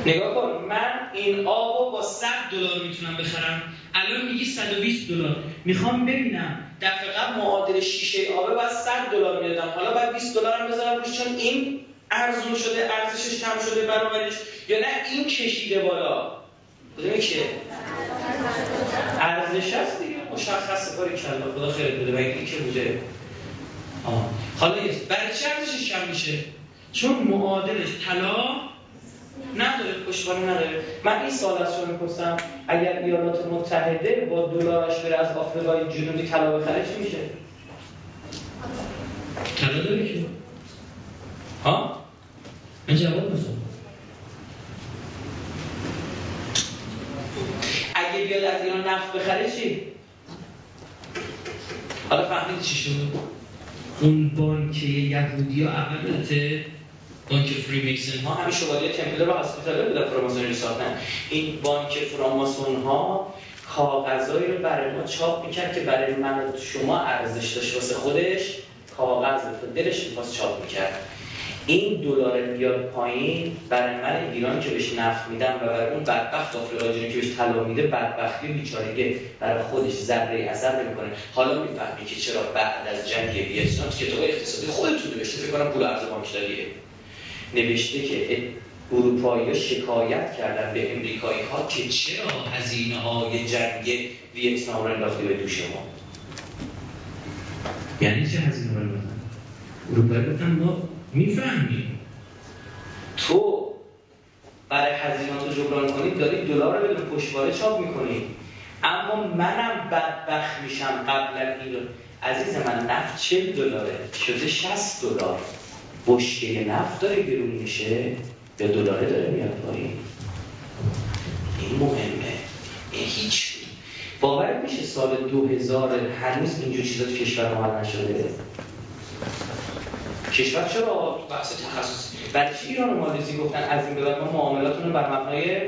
نگاه کن من این آب رو با 100 دلار می‌تونم بخرم. الان میگی 120 دلار. می‌خوام ببینم دفعه معادل شیشه آبه باید 100 دلار می‌دادم. حالا باید 20 دلار هم بذارم روش چون این ارزون شده ارزشش کم شده برابرش. یا نه این کشیده بالا. بودیم که. ارزش هست دیگه. مشخصه کاری کلا خدا خیرت بده. و این که بوده؟ آه. حالا برای چه ارزشش کم میشه؟ چون معادلش طلا نداره پشتوانه نداره. من این سال از شما می‌پرسم اگر ایالات متحده با دلارش بره از آفریقای جنوبی طلا بخره چی میشه؟ طلا داره که. ها؟ من جواب می‌خوام. اگه بیاد از ایران نفت بخره چی؟ حالا فهمید چی شد؟ اون بانک یهودی ها اول بانک فری میکسن ها همین شوالیه تمپلر و هاسپیتال بودن فراماسونری ساختن این بانک فراماسون ها کاغذایی رو برای ما چاپ می‌کرد که برای من و شما ارزش داشت. واسه خودش کاغذ تو دلش می‌خواست چاپ می‌کرد. این دلار بیاد پایین برای من ایران که بهش نفت میدم و برای اون بدبخت آفریقا جنوبی که بهش طلا میده بدبختی و بیچارگی برای خودش ذره اثر نمی‌کنه حالا می‌فهمی که چرا بعد از جنگ ویتنام کتاب اقتصادی خودتون نوشته فکر کنم پول ارز بانکداریه. نوشته که اروپایی شکایت کردن به امریکایی ها که چرا هزینه های جنگ ویتنام رو انداخته به دوش ما؟ یعنی چه هزینه رو اروپایی گفتن ما می‌فهمیم. تو برای هزینات رو جبران کنید دارید دلار رو بدون پشتواره چاپ می‌کنید اما منم بدبخت میشم قبل این عزیز من نفت 40 دلاره؟ شده 60 دلار. بشکه نفت داره گرون میشه به دلاره داره میاد پایین. این مهمه. این هیچ باور میشه سال 2000 هنوز اینجور چیزا تو کشور عمل نشده؟ کشور چرا بحث تخصصی؟ برای چی ایران و مالزی گفتن از این به بعد ما معاملاتون بر مبنای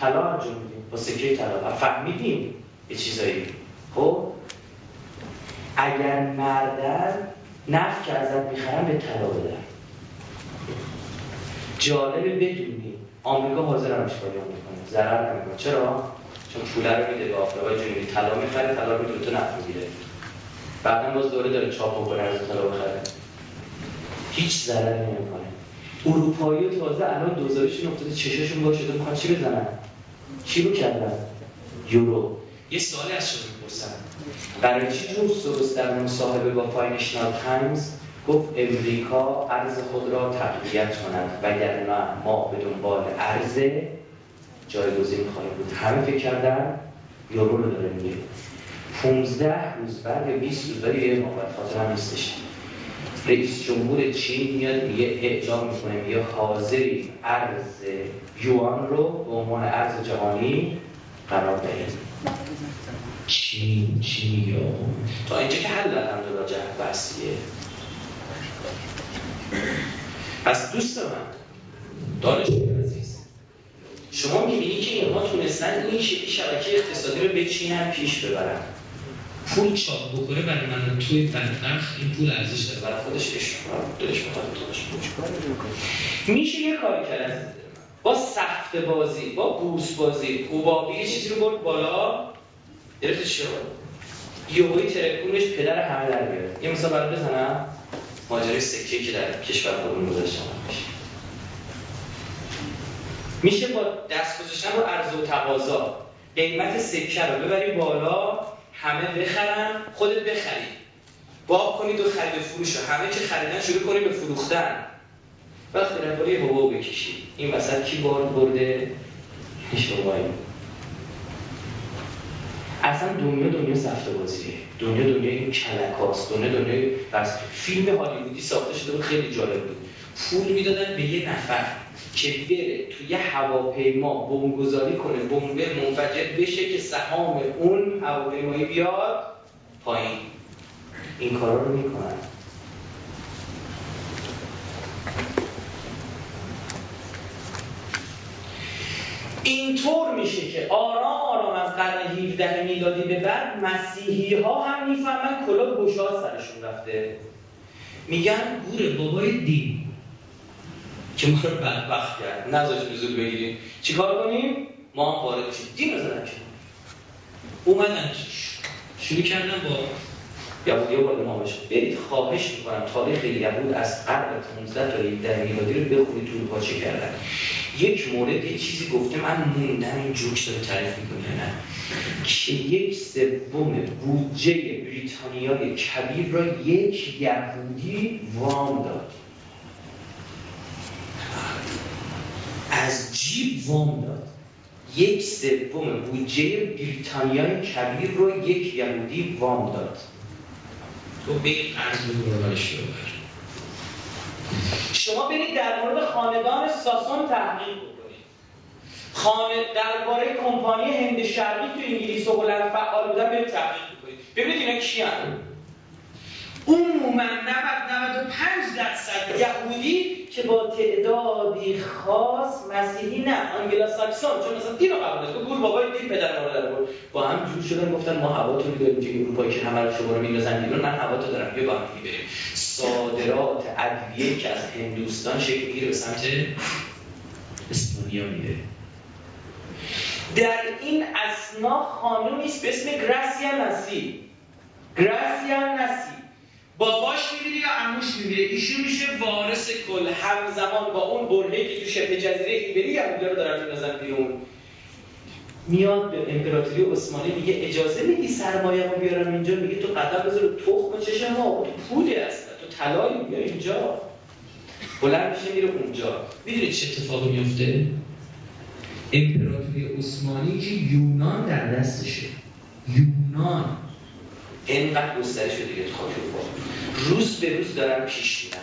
طلا انجام میدیم؟ با سکه طلا. فهمیدیم یه چیزایی. خب؟ اگر مردن نفت که ازت می‌خرن به طلا بدن جالبه بدونی آمریکا حاضر همش کاری می‌کنه. ضرر نمی‌کنه. چرا؟ چون پول رو میده به آفریقای جنوبی. طلا می‌خره طلا رو دو تا نفت می‌گیره. بعدا باز دوره داره چاپ بکنه از طلا بخره. هیچ ضرری نمی‌کنه. اروپایی تازه الان دوزارشون افتاده چشاشون باز شده می‌خوان چی بزنن؟ چی رو کردن؟ یورو. یه سوالی از شما. می‌پرسن برای چی سوروس در مصاحبه با فاینشنال تایمز گفت امریکا ارز خود را تقویت کند وگرنه ما به دنبال ارز جایگزین خواهیم بود. همه فکر کردن یورو رو داره میگه 15 روز بعد یا 20 روز بعد یه موقع خاطر هم نیستش. رئیس جمهور چین میاد میگه اعلام می‌کنه میگه حاضری ارز یوان رو به عنوان ارز جهانی قرار دهیم چین چینی یا تا اینجا که حل الحمدلله جهت بحثیه. پس دوست من دانش عزیز شما می‌بینی که اینها تونستن این شکلی شبکه اقتصادی رو به چین هم پیش ببرن؟ پول چاپ بکنه برای من توی بدبخت این پول ارزش داره. برای خودش دلش میشه یه کاری کرد. با سخت بازی با بورس بازی حبابی یه چیزی رو برد بالا. گرفت چی یهویی ترکونش پدر همه در بیاد یه مثال برای بزنم. ماجرای سکه که در کشور خودمون گذاشتم میشه با دست گذاشتن رو عرض و تقاضا قیمت سکه رو ببری بالا همه بخرن خودت بخری. باب کنید و خرید فروش رو. همه که خریدن شروع کنید به فروختن. وقتی یه حباب بکشید. این وسط کی بارد برده؟ شمایی اصلا دنیا دنیا سفته بازیه. دنیا دنیا این کلکاست دنیا دنیا بس. فیلم هالیوودی ساخته شده بود خیلی جالب بود. پول می‌دادن به یه نفر که بره توی یه هواپیما بمبگذاری کنه. بمب منفجر بشه که سهام اون هواپیمایی بیاد پایین. این کارا رو می‌کنن. اینطور میشه که آرام از قرن 17 میلادی به بعد مسیحی ها هم می‌فهمن کلا گشاد سرشون رفته. میگن گور بابای دین. که ما رو بدبخت کرد. نذاش نزول بگیریم. چیکار کنیم؟ ما هم وارد شیم دین رو زدن اومدن شروع کردن با یهودی وارد امامش برید خواهش می‌کنم. تاریخ یهود از قرن 15 تا 17 میلادی رو بخونید تو اروپا چه کردن. یک مورد یه چیزی گفته من موندم این جوکس رو تعریف می‌کنه نه؟ که یک سوم بودجه بریتانیای کبیر را یک یهودی وام داد. از جیب وام داد. یک سوم بودجه بریتانیای کبیر رو یک یهودی وام داد. تو بگید ارز رو شما برید در مورد خاندان ساسون تحقیق بکنید. خانه درباره کمپانی هند شرقی تو انگلیس و هلند فعال بودن برید تحقیق بکنید. ببینید اینا کیان. عموما 90 95 درصد یهودی که با تعدادی خاص مسیحی نه. آنگلا ساکسون چون مثلا دین رو قبول داشت گور بابای دین پدر مادر بود با هم جور شدن گفتن ما هوا تو داریم که اروپایی که همه رو شما رو بیرون من هوا تو دارم. بیا با هم بریم. صادرات ادویه که از هندوستان شکل می‌گیره به سمت اسپانیا میره. در این اسنا خانومی به اسم گراسیا نسی گراسیا نسی باباش می‌بینی یا عموش می‌بینه ایشون میشه وارث کل همزمان با اون برهه که تو شبه جزیره ایبری هم رو دارن میندازن بیرون. میاد به امپراتوری عثمانی میگه اجازه میدی سرمایه رو بیارم اینجا؟ میگه تو قدم بذار تخم چشم ما تو پولی هست تو طلایی بیا اینجا. بلند میشه میره اونجا. می‌دونید چه اتفاقی میفته امپراتوری عثمانی که یونان در دستشه. یونان. اینقدر گسترش شده دیگه خاک روز به روز دارن پیش میرن.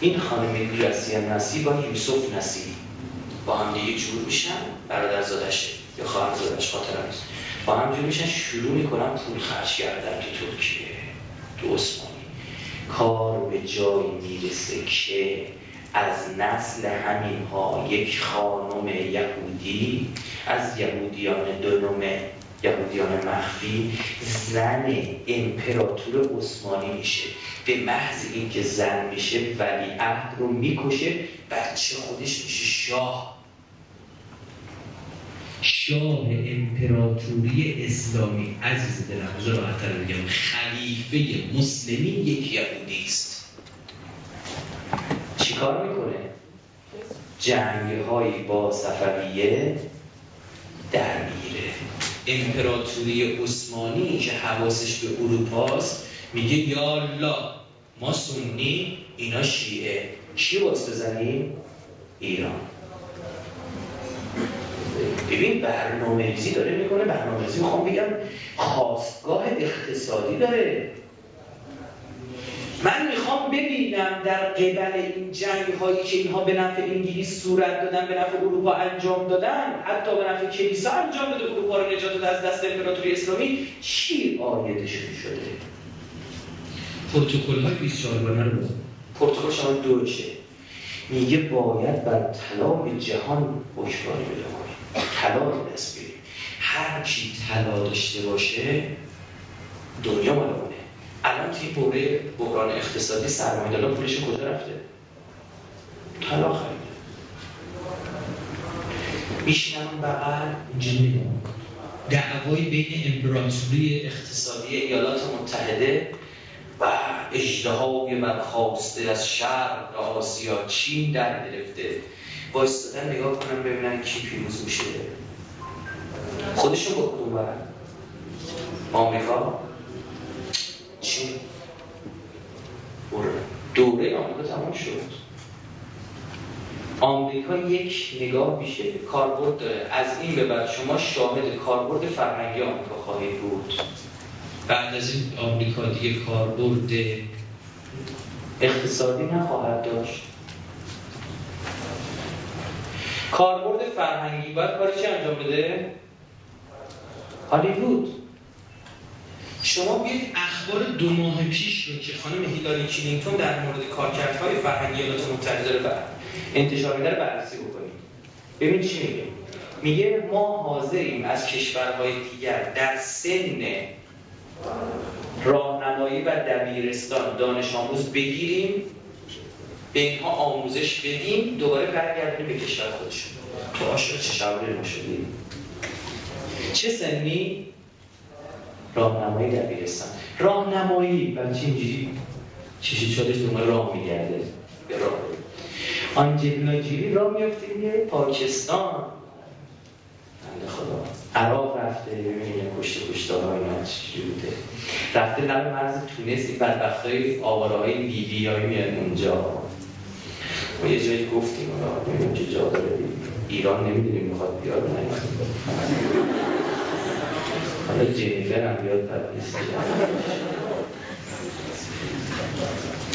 این خانم گراسیا نسی با یوسف نسی با هم دیگه جور میشن برادر زادشه یا خواهر زادش خاطر نیست. با هم جور میشن شروع می‌کنن پول خرج کردن تو ترکیه تو عثمانی. کار به جایی می‌رسه که از نسل همین ها یک خانم یهودی از یهودیان دونم یهودیان مخفی زن امپراتور عثمانی میشه. به محض اینکه زن میشه ولی عهد رو می‌کشه بچه خودش میشه شاه. شاه امپراتوری اسلامی. عزیز دلم بذار راحت‌تر بگم. خلیفه مسلمی یک یهودی است. چیکار می‌کنه؟ جنگ هایی با صفویه در میره. امپراتوری عثمانی که حواسش به اروپاست میگه یا الله ما سنی اینا شیعه. چی باز بزنیم؟ ایران. ببین برنامه ریزی داره می‌کنه. برنامه ریزی می‌خوام بگم خواستگاه اقتصادی داره. من می‌خوام ببینم در قبل این جنگ هایی که اینها به نفع انگلیس صورت دادن به نفع اروپا انجام دادن حتی به نفع کلیسا انجام داده اروپا رو نجات داده از دست امپراتوری اسلامی چی آیدشون شده؟ پروتکل های 24 بانه رو پروتکل شما دوچه میگه باید بر طلا جهان حکمرانی پیدا کنیم. طلا دست بگیریم هر کی طلا داشته باشه دنیا مال الان توی بوره بحران اقتصادی سرمایه‌دارا پولش کجا رفته؟ طلا خریده میشینم بغل. می‌دونم دعوای بین امپراتوری اقتصادی ایالات متحده و اجدهای برخواسته از شرق آسیا چین در گرفته. بایستادن نگاه کنم ببینن کی پیروز میشه. خودشون با کدوم آمریکا؟ چین دوره آمریکا تمام شد. آمریکا یک نگاه میشه کاربرد داره از این به بعد شما شاهد کاربرد فرهنگی آمریکا خواهید بود. بعد از این آمریکا دیگه کاربرد اقتصادی نخواهد داشت. کاربرد فرهنگی باید کاری چه انجام بده؟ هالیوود شما بیاید اخبار دو ماه پیش رو که خانم هیلاری کلینتون در مورد کارکردهای فرهنگی ایالات متحده داره انتشار میده بررسی بکنید. ببین چی میگه. میگه ما حاضریم از کشورهای دیگر در سن راهنمایی و دبیرستان دانش آموز بگیریم به اینها آموزش بدیم دوباره برگردیم به کشور خودشون. تو آشنا چه شبری ما چه سنی؟ راهنمایی دبیرستان راهنمایی چی اینجوری؟ چشی چالش دنبال راه میگرده. به راه آنجلینا جیلی راه میفته میره پاکستان. بنده خدا. عراق رفته ببینید پشت کشتارها اینا چی بوده. رفته لب مرز تونس این بدبختای آواره های میاد اونجا. ما یه جایی گفتیم ببینیم چه جا داره. ایران نمی‌دونیم می‌خواد بیاد نه. حالا جنیفر هم بیاد پرپیس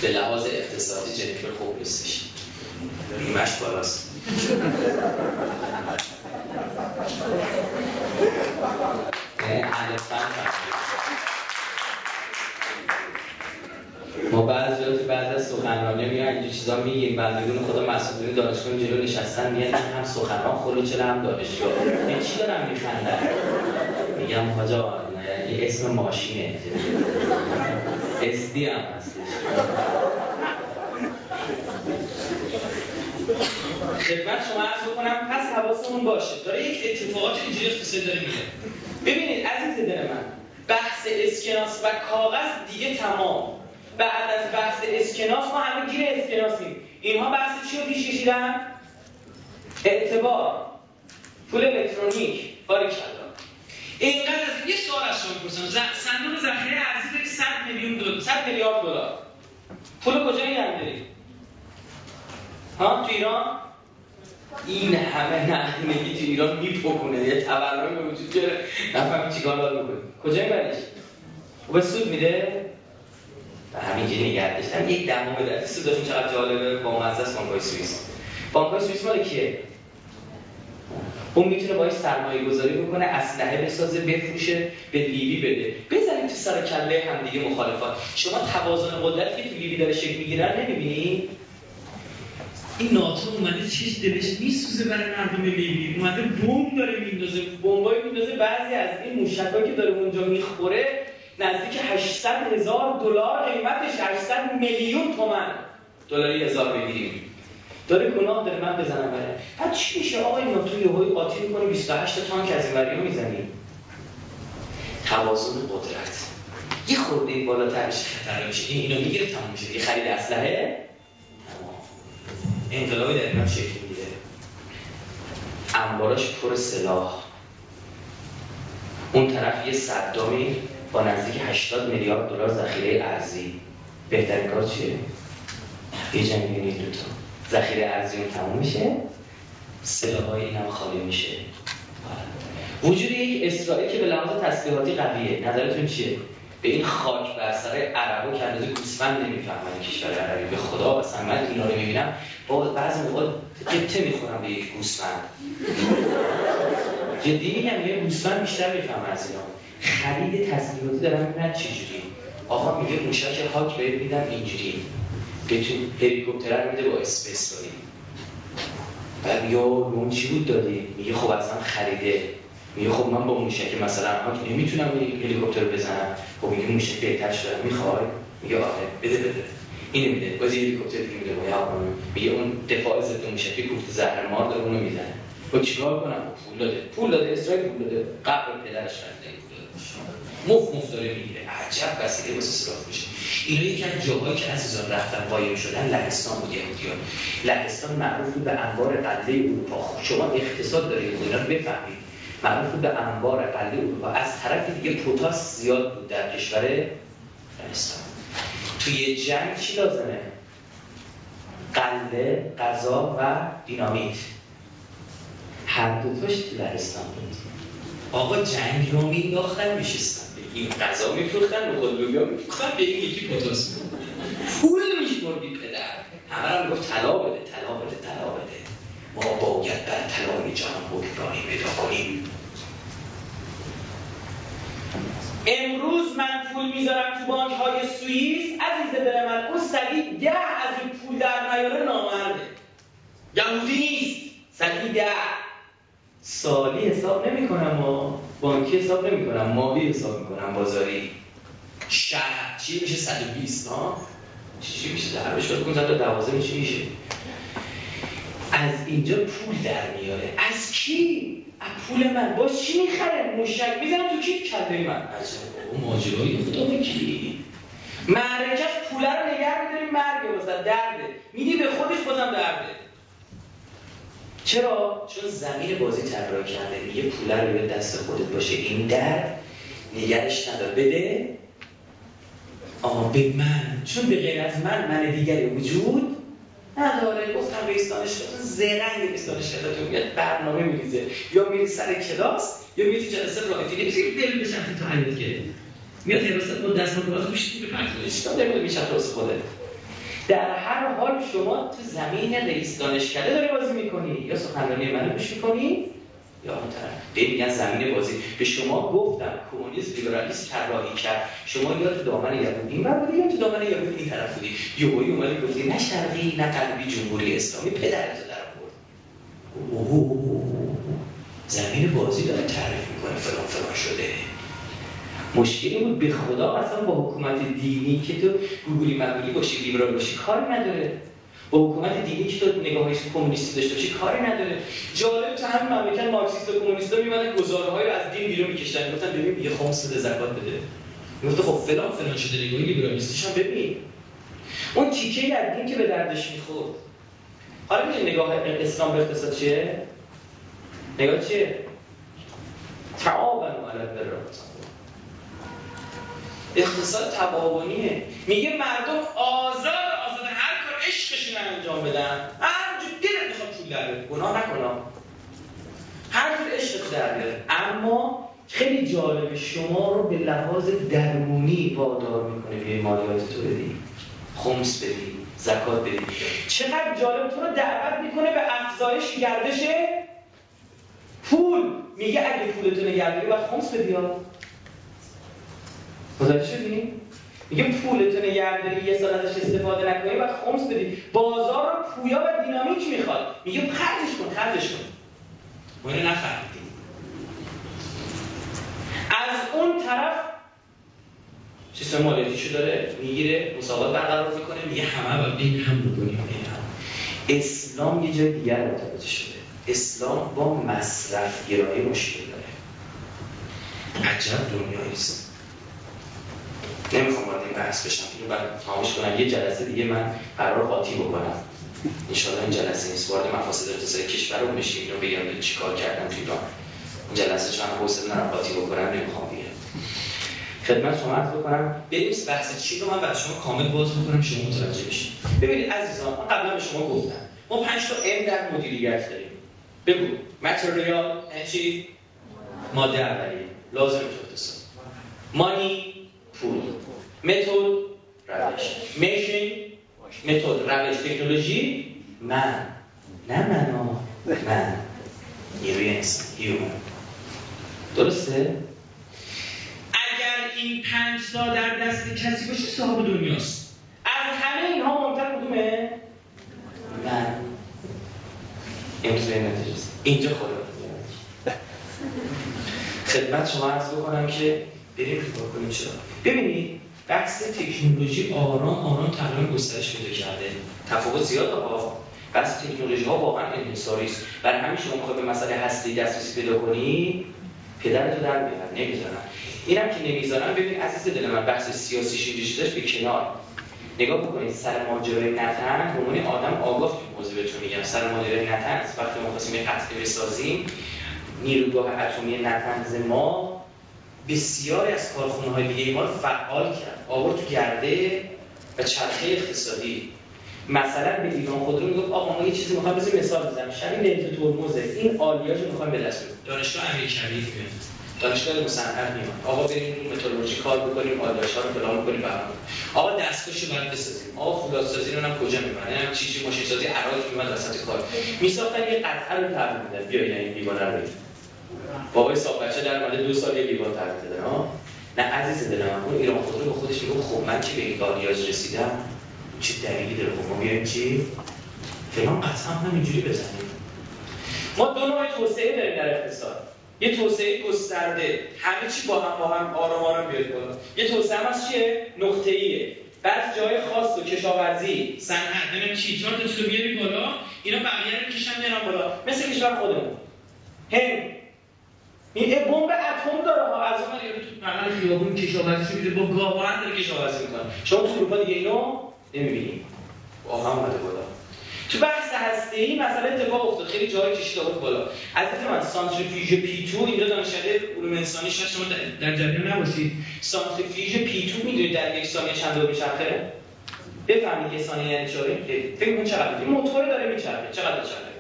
به لحاظ اقتصادی جنیفر خوب نیستش. بیمش بالاست. ما بعضی که بعد از سخنرانی میان اینجور چیزا میگیم. بندگون خدا مسئولین دانشگاه جلو نشستن میگن هم سخنران خلو چرا هم دانشگاه؟ این چی دارم میخندن؟ میگم حاجا یه اسم ماشینه. اسدی هم هستش. خدمت شما عرض بکنم پس حواسمون باشه. داره یک اتفاقات اینجوری اقتصادی داره میگه. ببینید عزیز دل من بحث اسکناس و کاغذ دیگه تمام. بعد از بحث اسکناس ما همه گیر اسکناسیم. اینها بحث چی رو پیش کشیدن؟ اعتبار. پول الکترونیک. باری اینقدر از یه سوال از شما پرسم صندوق ذخیره ارزی 100 میلیون دلار 100 میلیارد دلار. پول کجا میگن دارید ها؟ تو ایران؟ این همه نقدینگی تو ایران میپکنه. یه تورمی به وجود بیاره. نفهمی چیکار باید بکنی کجای برش؟ به سود میده؟ و همینجا نگه داشتن یک دمو درد سود چقدر جالبه. با مزه است بانکای سوئیس. بانکای سوئیس مال کیه؟ اون می‌تونه باید سرمایه گذاری بکنه اسلحه بسازه بفروشه به لیبی بده. بزنید تو سر کله همدیگه مخالفات شما توازن قدرتی که تو لیبی داره شکل می‌گیرن نمی‌بینی؟ این ناتو اومده چیز دلش میسوزه برای مردم لیبی اومده بمب داره میندازه. بمبای میندازه. بعضی از این موشکایی که داره اونجا می‌خوره نزدیک 800 هزار دلار قیمتش 800 میلیون تومن. دلاری هزار بگیریم داره گناه داره من بزنم بره بعد چی میشه؟ آقای ناتو یهوی قاطی می‌کنه 28 تانک از این وریا می‌زنی توازن قدرت. یه خورده بالاتر میشه خطر میشه. این اینو می‌گیره تموم میشه. یه خرید اسلحه. انقلابی در ایران شکل می‌گیره. انباراش پر سلاح. اون طرف یه صدامی با نزدیک 80 میلیارد دلار ذخیره ارزی. بهترین کار چیه؟ یه جنگ این دوتا ذخیره ارزی تموم میشه سلاح های این هم خالی میشه. وجود یک اسرائیل که به لحاظ تسلیحاتی قویه. نظرتون چیه؟ به این خاک بر سر عربا که اندازه گوسفند نمی‌فهمن کشور عربی. به خدا مثلا من اینا رو می‌بینم. با بعضی موقع قطه می‌خورم به یک گوسفند. جدی میگم یه گوسفند بیشتر می‌فهمه از اینا. خرید تسلیحاتی دارم می‌بینن چجوری آقا میگه موشک هاک بهت میدم اینجوری. بتون هلیکوپتر میده با اسم اسرائیل بعد یا اون چی بود دادی؟ میگه خب اصلا خریده. میگه خب من با موشک مثلا هاک نمی‌تونم هلیکوپتر بزنم. خب میگه موشک بهتر شده. می‌خوای؟ میگه آره. بده بده اینو میده. باز هلیکوپتر دیگه میده میگه اون دفاع ضد موشکی زهر مار داره اونو می‌زنه. با چیکار کنم؟ پول داده. پول داده اسرائیل پول داده. قبل پدرش خریده. مف مف داره می‌گیره. عجب وسیله واسه سراغ میشه. اینا یکی از جاهایی که عزیزان رفتن قایم شدن لهستان بود یهودیان. لهستان معروف به انبار قلعه اروپا. شما اقتصاد داره اینا بفهمید. معروف به انبار قلعه اروپا. از طرف دیگه پوتاس زیاد بود در کشور لهستان. توی جنگ چی لازمه؟ قلعه غذا و دینامیت. هر دوتاش تو لهستان بود. آقا جنگ رو مینداختن میشستن این غذا میفروختن و لوبیا میفروختن به این یکی پوتاس پول میشمردی پدر. همه هم گفت طلا بده طلا بده طلا بده. ما باید بر طلای جهان حکمرانی پیدا کنیم. امروز من پول می‌ذارم تو بانک های سوئیس. عزیز دل من اون سگی ده از این پول در نیاره نامرده. یهودی نیست. سگی ده. سالی حساب نمی کنم ما بانکی حساب نمی کنم حساب می کنم بازاری. شهر چی میشه؟ 120 ها؟ چی میشه؟ در بشه بکن تا دوازه میشه میشه. از اینجا پول در میاره. از کی؟ از پول من. با چی می‌خره مشک می‌زنم تو کی؟ کله من. از ماجرای خدا کی؟ معرکش پوله رو نگه میداری مرگ واسه درده. میدی به خودش بازم درده. چرا؟ چون زمین بازی طراحی کرده. میگه پوله رو به دست خودت باشه. این در نگرش ندار بده. آه به من. چون به غیر از من من دیگری وجود نداره. گفتم رئیس دانشگاه زرنگ رئیس دانشگاه میاد برنامه میریزه. یا میری سر کلاس یا میری جلسه رایتی نمیشه دل بشن تو حیات که. میاد حراست با دست باز میشه به پرتونش نمیشه میشه خودت در هر حال شما تو زمین رئیس دانشکده داری بازی می‌کنی؟ یا سخنرانی منو گوش می‌کنی؟ یا اون طرف. میگن زمین بازی. به شما گفتم کمونیسم لیبرالیسم طراحی کرد. شما یا تو دامن یهودی این بودی یا تو دامن یهودی این طرف بودی؟ یهودی اومدی گفتی نه شرقی نه غربی جمهوری اسلامی. پدرتو در آورد. زمین بازی داره تعریف می‌کنه. فلان فلان شده. مشکلی بود. به خدا اصلا با حکومت دینی که تو گوگلی مگولی باشی لیبرال باشی کاری نداره. با حکومت دینی که تو نگاه کمونیستی داشته باشی کاری نداره. جالب همین مملکت مارکسیست و کمونیستا میمدن گزارهای رو از دین بیرون میکشتن گفتن ببین یه خمس بده زکات بده. گفت خب فلان فلان شده. نگاهی لیبرالیستیش هم ببین. اون تیکه از دین که به دردش می‌خورد. حالا میگه نگاه اسلام به اقتصاد چیه؟ نگاه چیه؟ تعاون علی البر. اقتصاد تباونیه میگه مردم آزاد آزاد هر کار عشقشون انجام بدن. هر جو دلت می‌خواد پول کرده گناه نکنه. هر جور عشق در بیاره اما خیلی جالب شما رو به لحاظ درمونی وادار می‌کنه بیای مالیات تو بدی. خمس بدی زکات بدی. چقدر جالب. تو رو دعوت می‌کنه به افزایش گردش پول. میگه اگه پولتو نگه باید خمس بدی متوجه شدی میگه پولتو نگه یه سال ازش استفاده نکنی باید خمس بدی. بازار رو پویا و دینامیک می‌خواد. میگه خرجش کن خرجش کن. ما اینو نفهمیدیم. از اون طرف سیستم مالیاتیشو داره می‌گیره مساوات برقرار می‌کنه میگه همه باید این هم هم اسلام یه جای دیگر مرتبط شده. اسلام با مصرف گرایی مشکل داره. عجب دنیایی است نمی‌خوام وارد این بحث بشم. اینو بعد تمامش کنم یه جلسه دیگه من قرار قاطی بکنم. ان این جلسه نیست. وارد مفاسد اقتصادی کشور رو بشیم اینو بگم چیکار کردم تو ایران. این جلسه چند حوصله نرم قاطی بکنم نمی‌خوام دیگه. خدمت شما عرض بکنم. بریم بحث چی رو من برای شما کامل باز بکنم شما متوجه بشید. ببینید عزیزان من قبلا به شما گفتم. ما 5 تا ام در مدیریت داریم. بگو. متریال چی ماده اولیه. لازم اقتصاد مانی پول. متد روش. میشین متد روش تکنولوژی. من. نه منا من. نیروی انسان هیومن درسته؟ اگر این پنج تا در دست کسی باشه صاحب دنیاست. از همه اینها مهمتر کدومه؟ من. این اینجا خدا. خدمت شما عرض بکنم که بریم نگاه کنیم چرا ببینید بحث تکنولوژی آرام آرام تقریبا گسترش پیدا کرده. تفاوت زیاد ها بحث تکنولوژی ها واقعا انحصاری است. برای همین شما می‌خواد به مسئله هستی دسترسی پیدا کنی پدرتو در میارن نمی‌ذارن. اینم که نمی‌ذارن. ببین عزیز دل من بحث سیاسی اینجوری شده به کنار. نگاه بکنید سر ماجرای نتن به آدم آگاه تو موضوع بهتون میگم. سر ماجرای نتن وقتی ما خواستیم قطعه بسازیم نیروگاه اتمی نتنز ما بسیاری از کارخونه های دیگه ما رو فعال کرد آورد تو گرده و چرخه اقتصادی. مثلا به ایران خودرو می‌گفت آقا ما یه چیزی می‌خوام بزنیم مثال بزنم. شبیه لنت ترمزه. این آلیاشو می‌خوام به دست بیاریم دانشگاه امیرکبیر میاد. دانشگاه مصنعت میاد آقا بریم مترولوژی کار بکنیم آلیاش ها رو فلان بکنیم برنامه آقا دستگاهشو بعد بسازیم. آقا فولادسازی رو هم کجا می‌برن هم چیزی ماشین سازی عراق میاد وسط کار. میساختن یه قطعه رو تحویل میدن. بیا این دیوانه رو بابای صاحب بچه در مورد دو سال یه لیوان تحویل دادن ها نه عزیز دلم اون ایران خودرو به خودش میگه خب من که به این آلیاژ رسیدم چه دلیلی داره؟ خب ما بیایم چی؟ فلان قطعا همینجوری بزنیم. ما دو نوع توسعه داریم در اقتصاد. یه توسعه گسترده همه چی با هم با هم آرام آرام بیاد بالا. یه توسعه هم از چیه؟ نقطه‌ایه. بعض جای خاص و کشاورزی. صنعت نمی‌دونم چی. چهار تا چیزو بیاری بالا اینا بقیه رو کشن میارن بالا. مثل کشور خودمون. هند. این بمب اتم داره ها. از اون تو بغل خیابون کشاورزی میده. با گاوان داره کشاورزی می‌کنه. شما تو اروپا دیگه اینو نمی‌بینید واقعا اومده بالا. تو بحث هسته ای مثلا اتفاق افتاد. خیلی جای کشید آورد بالا. از من سانتریفیوژ پی 2 اینجا دانشکده علوم انسانی شاید شما در جریان نباشید. سانتریفیوژ پی 2 می‌دونید در یک ثانیه چند دور میچرخه؟ بفهمید که ثانیه یعنی چاره فکر کن چقدر؟ موتور داره میچرخه. چقدر چرخه؟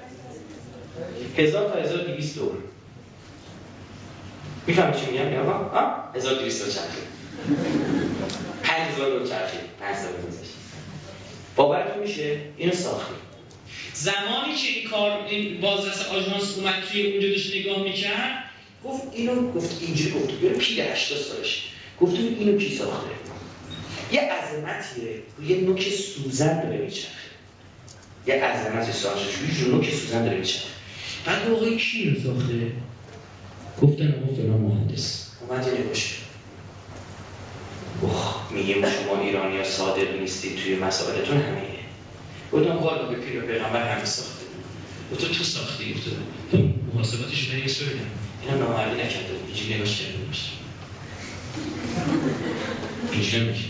هزار تا 1200 دور می‌فهمید چی میگم؟ یا ها 1200 چرخه 5000 دور چرخه 5000 گذشت باورتون میشه؟ اینو ساختیم زمانی که این کار این بازرس آژانس اومد توی اونجا داشت نگاه می‌کرد گفت اینو گفت اینجوری گفت. یه پیر 80 سالش گفت اینو کی ساخته؟ یه عظمتیه روی نوک سوزن داره میچرخه. یه عظمت سازش روی نوک سوزن داره میچرخه. بعد آقای کی رو ساخته؟ گفتن آقا فلان مهندس. اومد یه باشه میگیم شما ایرانی ها صادق نیستید توی مسائلتون همینه. گفتم والا به پیر و پیغمبر همه ساخته. و تو تو ساختی؟ گفته تو محاسباتش رو یه سوی اینا نامردی نکرده بود. اینجوری نگاش کرده باشه اینجوری نمیشه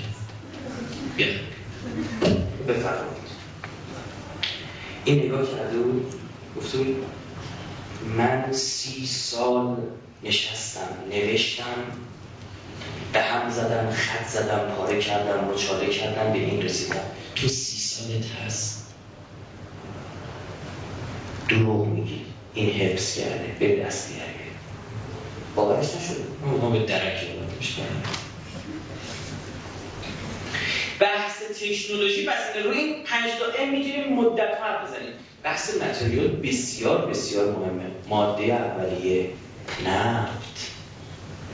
بیا. بفرمایید. این نگاه کرده بود گفته بود من سی سال نشستم نوشتم به هم زدم خط زدم پاره کردم مچاله کردم به این رسیدم. تو سی سالت هست دروغ میگی. این حفظ کرده به دست کرده باورش نشده؟ ما به درکی بحث تکنولوژی بس روی این پنج تا ام می‌تونیم مدت حرف بزنیم. بحث متریال بسیار بسیار مهمه. ماده اولیه نفت.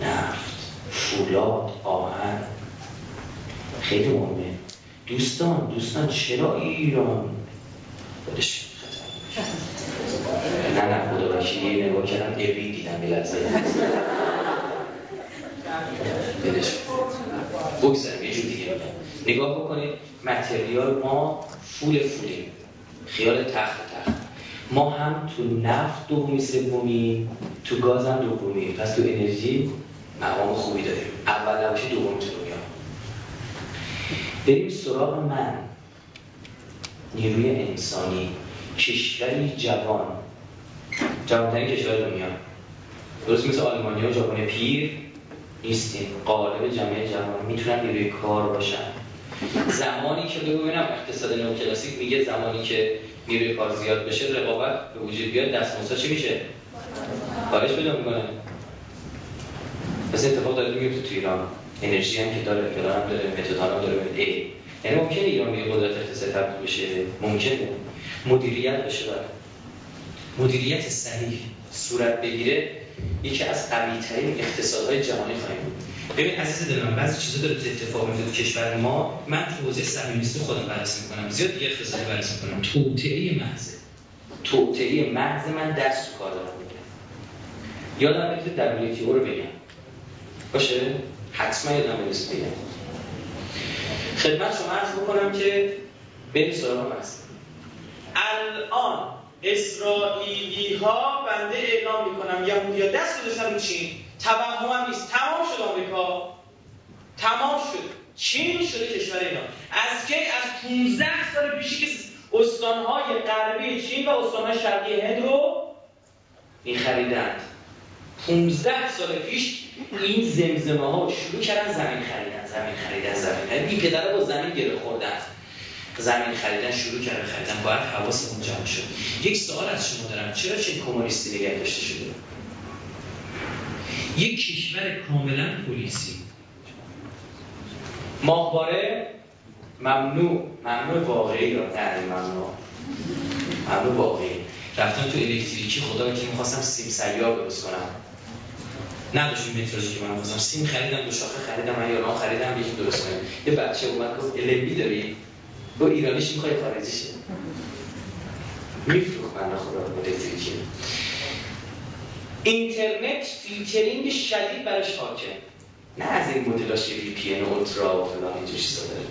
نفت فولاد آهن. خیلی مهمه. دوستان دوستان چرا ایران؟ خودش نه نه خدا وکیلی نگاه کردم اوی دیدم بلزه بدش. بگذارم یه جور دیگه نگاه بکنید متریال ما فول فولیم خیال تخت تخت. ما هم تو نفت دومی سومی تو گاز هم دومی. پس تو انرژی مقام خوبی داریم. اول نباشه دوم تو دنیا. بریم سراغ من. نیروی انسانی. کشوری جوان. جوانترین کشور دنیا. درست مثل آلمانی و ژاپن پیر نیستیم. قالب جمعه جوان. می‌تونن نیروی کار باشن. زمانی که ببینم اقتصاد کلاسیک میگه زمانی که نیروی کار زیاد بشه رقابت به وجود بیاد دستمزد چی میشه؟ کارش پیدا می‌کنه. پس اتفاق داره میفته تو ایران. انرژی هم که داره فلان داره متدان هم داره ای یعنی ممکنه ایران به قدرت اقتصادی تبدیل بشه؟ ممکنه. مدیریت بشه داره مدیریت صحیح صورت بگیره یکی از قوی ترین اقتصادهای جهانی خواهیم بود. ببین عزیز دلم بعضی چیزا داره اتفاق میفته تو کشور ما. من تو حوزه صهیونیستی خودم بررسی می‌کنم. زیاد دیگه اقتصادی بررسی می‌کنم. توطئه محض. توطئه محض من دست کار دارم. یادم میاد در رو بگم. باشه؟ حتما یادم میاد بگم. خدمت شما عرض بکنم که بریم سراغ هست الان اسرائیلی ها بنده اعلام می‌کنم یهودی ها دست گذاشتن رو چین. توهم هم نیست. تمام شد آمریکا. تمام شد. چین شده کشور اینا از کی؟ از 15 سال پیشی که استانهای غربی چین و استانهای شرقی هند رو این خریدند 15 سال پیش این زمزمه ها شروع کردن زمین خریدن زمین خریدن زمین خریدن. این پدر با زمین گره خوردن. زمین خریدن شروع کردن خریدن. باید حواسمون جمع شد یک سوال از شما دارم. چرا چه کمونیستی نگه داشته شده؟ یک کشور کاملا پلیسی. ماهواره ممنوع ممنوع واقعی را نه ممنوع. ممنوع واقعی. رفتم تو الکتریکی خدا که می‌خواستم سیم سیار درست کنم. نداشتیم مترولوژی که من خواستم سیم خریدم دو شاخه خریدم من یاران خریدم یکی درست کنم. یه بچه اومد گفت البی داری؟ با ایرانیش می‌خوای خارجیشه. میفروخ من خدا الکتریکی. اینترنت فیلترینگ شدید برش حاکم نه از این مدلاش وی پی ان اولترا و فلان اینجور چیزا داره.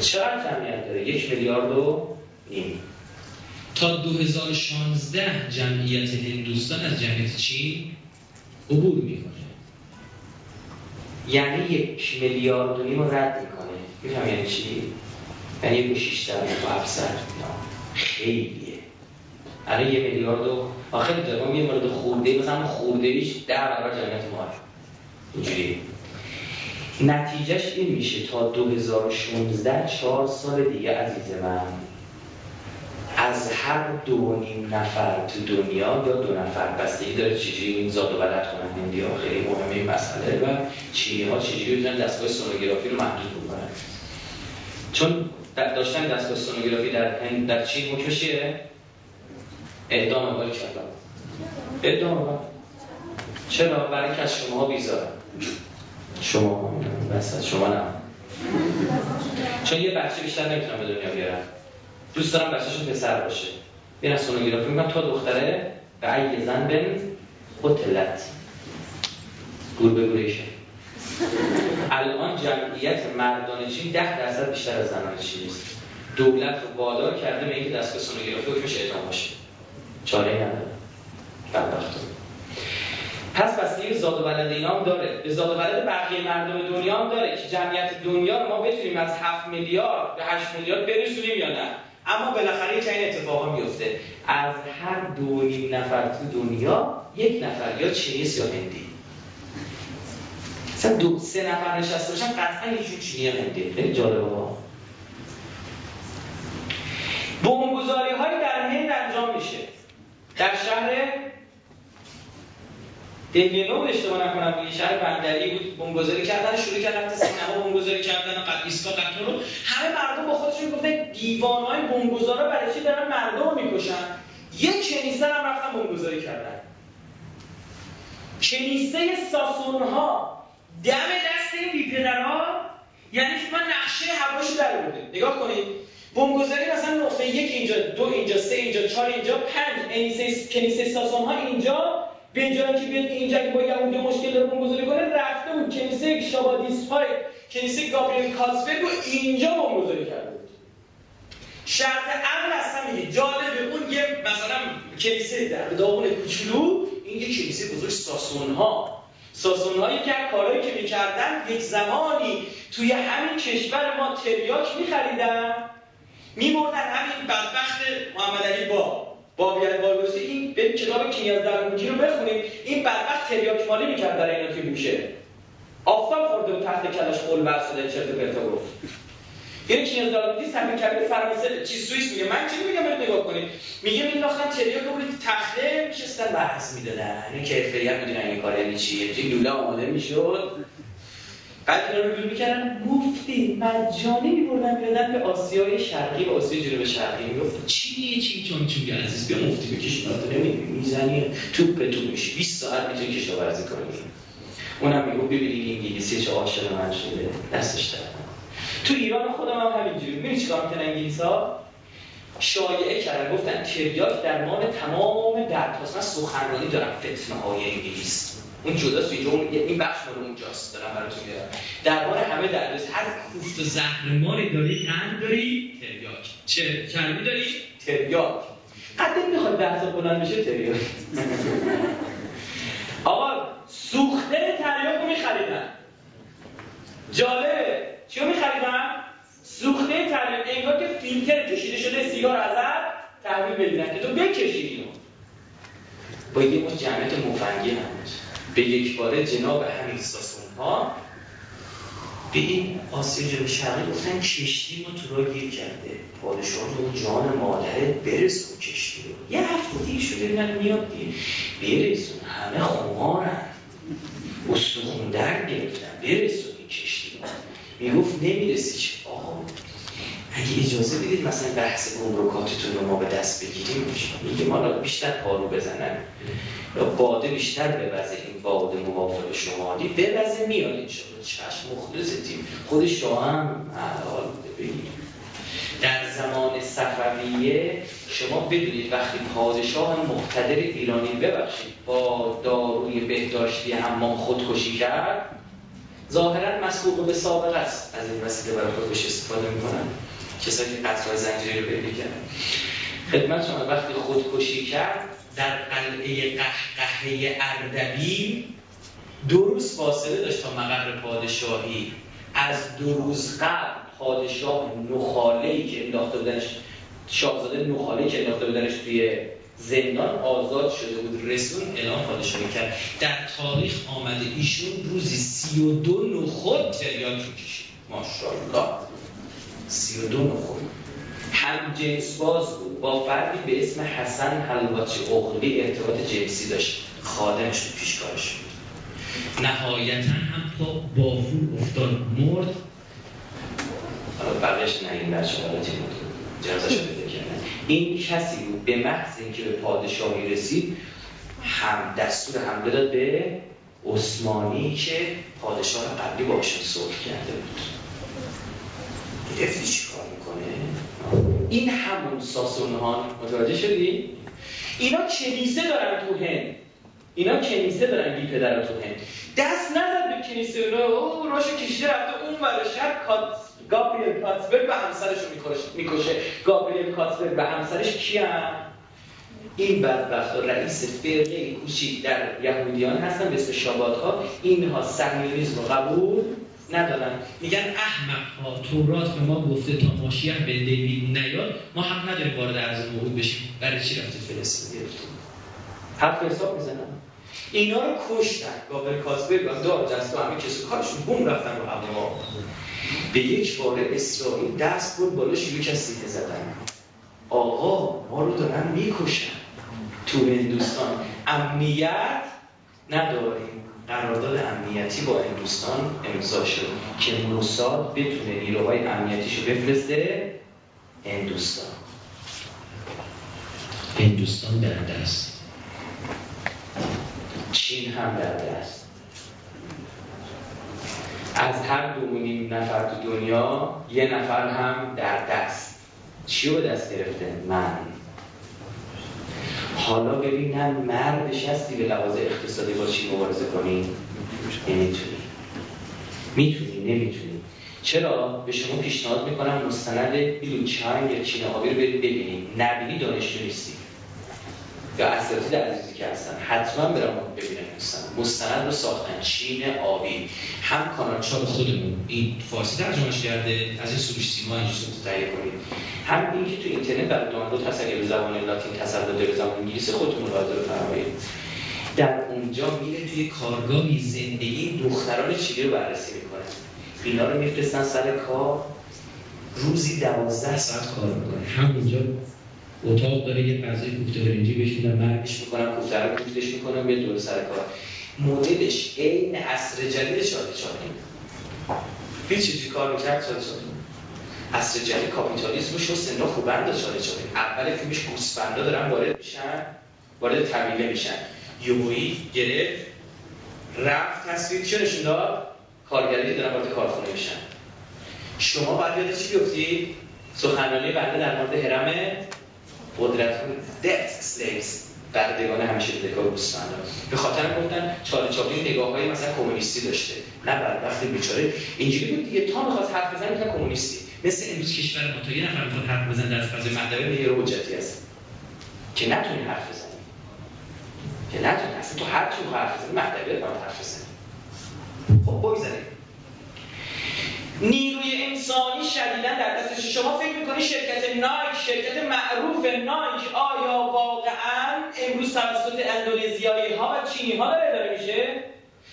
چقدر جمعیت داره؟ یک میلیارد و نیم. تا 2016 جمعیت هندوستان از جمعیت چین عبور می‌کنه. یعنی یک میلیارد و نیم رد می‌کنه. میفهم یعنی چی؟ یعنی یک شیشتر و افسر خیلیه. الان یه میلیارد و آخر دارم یه مورد خورده مثلا خورده ایش ده برابر جمعیت ما اینجوری نتیجهش این میشه تا 2016 چهار سال دیگه عزیز من از هر دو نیم نفر تو دنیا یا دو نفر بستگی داره چجوری این زاد و بلد کنن هندی ها خیلی مهمه این مسئله و چینی ها چجوری بتونن دستگاه سونوگرافی رو محدود بکنن. چون داشتن دستگاه سونوگرافی در در چین مکشیه. اعدام اول کردن اعدام چرا؟ برای که از شما بیزاره شما بس شما نه. چون یه بچه بیشتر نمی‌تونم به دنیا بیارم. دوست دارم بچهشون پسر باشه. بیان از سونوگرافی میگم تا دختره به زن بن قتلت. گور به الان جمعیت مردان چین ده درصد بیشتر از زنان چین است دولت رو بالا کرده به اینکه دستگاه سونوگرافی حکمش اعدام باشه. چاره نداره. بدبختون پس به زاد و ولد اینا داره. به زاد و ولد بقیه مردم دنیا هم داره که جمعیت دنیا رو ما بتونیم از 7 میلیارد به 8 میلیارد برسونیم یا نه. اما بالاخره یک این اتفاقا میفته. از هر دو نفر تو دنیا یک نفر یا چینی یا هندی. مثلا دو سه نفر نشسته باشن قطعا یکشون چینی هندی. خیلی جالبه با بمبگذاری های در هند انجام میشه. در شهر بود اشتباه نکنم یه شهر بندری بود بمبگذاری کردن شروع کردن سینما بمبگذاری کردن قد قطار رو همه مردم با خودشون گفتن دیوانهای بمبگذارا برای چی دارن مردم رو می‌کشن؟ یه کنیسه هم رفتن بمبگذاری کردن. کنیسه ساسون ها دم دست این بی پدرها یعنی من نقشه هواشو در بوده نگاه کنید. بمبگذاری مثلا نقطه یک اینجا دو اینجا سه اینجا چهار اینجا پنج. کنیسه ساسون ها اینجا. به جایی که بیاد اینجا که با یهودی مشکل داره بمبگذاری کنه رفته بود. کنیسه شابادیسپای کنیسه گابریل کاسبرگ رو اینجا بمبگذاری کرده بود. شرط امن اصلا میگه جالبه اون یه مثلا کنیسه در داغون کوچولو این یه بزرگ ساسون ها ساسون هایی که کارهایی که می‌کردن یک زمانی توی همین کشور ما تریاک میخریدن. میبردن همین بدبخت محمد علی با بابیت بارگوسی این به کتاب کیمیاز درمونکی رو بخونید این بدبخت تریاک مالی می‌کرد برای اینا توی میشه. آفتاب خورده و تحت کلاش قول بر شده چرت پرتا گفت. یعنی کیمیاز درمونکی سمیر کبیر فرانسه چیز سوئیس میگه. من چی میگم؟ برید نگاه کنید. میگه مینداختن تریاک رو روی تخته میشستن بحث می‌دادن. این کیفیت می‌دونن این کار یعنی یه لوله آماده می‌شد. بعد اینا رو می‌کردن. مفتی مجانی میبردن می‌دادن به آسیای شرقی و آسیای جنوب شرقی. می‌گفت چی چی چون چون عزیز بیا مفتی بکش تو می‌زنی توپ تو میشی 20 ساعت می‌تونی کشاورزی کنی. اونم می‌گفت ببینید انگلیسی چه عاشق من شده. دستش در تو ایران خودم هم همینجوری. می‌بینی چیکار می‌کنن انگلیسا شایعه کردن. گفتن تریاک درمان تمام دردهاست من سخنرانی دارم فتنه های انگلیس. اون جداست اینجا اون این بخش مال اونجاست دارم براتون میارم درباره همه درد هر کوفت و زهرماری داری قند داری تریاک. چه چربی داری؟ تریاک. قد می‌خواد بحث بلند بشه تریاک. آقا سوخته تریاک رو میخریدن. جالبه. چیو میخریدن؟ سوخته تریاک. انگار که فیلتر کشیده شده سیگار ازت تحویل بدیدن که تو بکشی اینو. با یه مش جمعیت مفنگی هم به یک باره جناب همین ساسون ها به این آسیا جنوب شرقی گفتن کشتی ما تو را گیر کرده. پادشاه رو جان مادره برسون کشتی رو. یه هفته دیگه شده من میاد دیگه برسون همه خمارن. استخون در گرفتن. برسون این کشتی رو. می‌گفت نمی‌رسی چه آقا اگه اجازه بدید مثلا بحث گمرکاتتون رو ما به دست بگیریم میگه ما بیشتر پارو بزنن. یا باده بیشتر ببزه این باده موافق شمالی ببزه میاد انشاءالله چشم مخلصتیم خود شاه هم ببینید در زمان صفویه شما بدونید وقتی پادشاه مقتدر ایرانی ببخشید با داروی بهداشتی حمام خودکشی کرد ظاهرا مسبوق به سابق است. از این وسیله برای خودش استفاده می‌کنن. کسایی که قطرهای زنجیری رو پیدا کردن. شما وقتی خودکشی کرد در قلعه قهقهه اردبیل دو روز فاصله داشت تا مقر پادشاهی. از دو روز قبل پادشاه نخاله که انداخته بودنش شاهزاده نخاله که انداخته بودنش توی زندان آزاد شده بود رسون اعلام پادشاهی کرد. در تاریخ آمده ایشون روزی سی و دو نخود تریاک رو کشید. ماشاءالله. سی و دو نخود هم جنس باز بود با فردی به اسم حسن حلواچی اخوی ارتباط جنسی داشت. خادمش بود پیشکارش بود. نهایتا هم تا بافور افتاد مرد. حالا بقیش نگیم بچه حالا جنازش بده کردن این کسی بود به محض اینکه به پادشاهی رسید هم دستور حمله داد به عثمانی که پادشاه قبلی باشون صلح کرده بود. چی کار می‌کنه؟ این همون ساسونهان متوجه شدی؟ اینا کنیسه دارن تو هند. اینا کنیسه دارن بی پدر تو هند. دست نداد به کنیسه اونا او راشو کشیده رفته اون ورشت کات گابریل کاتسبرگ به همسرش رو می‌کشه. گابریل کاتسبرگ به همسرش کی هم؟ این بدبخت رئیس فرقه کوچیک در یهودیان هستن به اسم شاباتها اینها سهمیونیسم رو قبول ندارن. میگن احمق ها تورات به ما گفته تا ماشیه به دیوید نیاد ما حق نداریم وارد عرض موعود بشیم. برای چی رفته فلسطین گرفتیم؟ حرف حساب می‌زنن. اینا رو کشتن. گابر کاسبرگ و دار دست و همه کسی کارشون بوم رفتن رو هوا. به یک بار اسرائیل دست بود بالا شروع سیده زدن. آقا ما رو دارن می‌کشن. تو هندوستان امنیت نداریم. قرارداد امنیتی با هندوستان امضا شد که موساد بتونه نیروهای امنیتیشو بفرسته هندوستان. هندوستان در دست. چین هم در دست. از هر دو نفر تو دنیا یه نفر هم در دست. چی به دست گرفته؟ من. حالا ببینم مردش هستی به لحاظ اقتصادی با چی مبارزه کنی؟ نمی‌تونی. می‌تونی نمی‌تونی. چرا؟ به شما پیشنهاد می‌کنم مستند بیلوچنگ یا چین آبی رو برید ببینید. نبینی دانشجو نیستی. یا اساتید عزیزی که هستن حتما برام ببینن دوستان. مستند رو ساختن. چین آبی. هم کانال چاپ خودمون. این فارسی ترجمهش کرده. از این سروش سیما اینجوری تهیه کنید هم اینکه تو اینترنت برای دانلود هست به زبان لاتین تصدی به زبان انگلیسی خودتون ملاحظه بفرمایید. در اونجا میره توی کارگاهی زندگی دختران چیلی رو بررسی می‌کنه. اینا رو میفرستن سر کار. روزی دوازده ساعت کار می‌کنه. همونجا اتاق داره یه غذای کوفته برنجی میدن مرگش می‌کنم کوفته رو کوفتش می‌کنم یه دور سر کار. مدلش عین عصر جدید شاده چاپین هیچ چیزی کار می‌کرد شاده چاپین عصر جدید کاپیتالیسم رو شست خوبند شاده چاپین اول فیلمش گوسفندا دارن وارد میشن وارد طویله میشن. یوهی گرفت رفت تصویر چه نشون داد؟ کارگری دارن وارد کارخونه میشن. شما باید یاد چی بیفتید سخنرانی بنده در مورد حرم قدرت death slaves بردگان همیشه دکار گوسفندا به خاطر گفتن چاله چاپلین نگاه های مثلا کمونیستی داشته. نه بر وقتی بیچاره اینجوری بود دیگه تا می‌خواد حرف بزنه که کمونیستی. مثل امروز کشور ما تا یه نفر می‌خواد حرف بزنه در فضای مدرسه یه حجتی هست. که نتونی حرف بزنی. که نتونی. اصلا تو هر چی حرف بزنی مدرسه باید حرف بزنی. خب بگذاریم. نیروی انسانی شدیدن در دستش شما فکر می‌کنید شرکت نایک شرکت معروف نایک آیا واقعا امروز توسط اندونزیایی ها و چینی ها داره داره میشه؟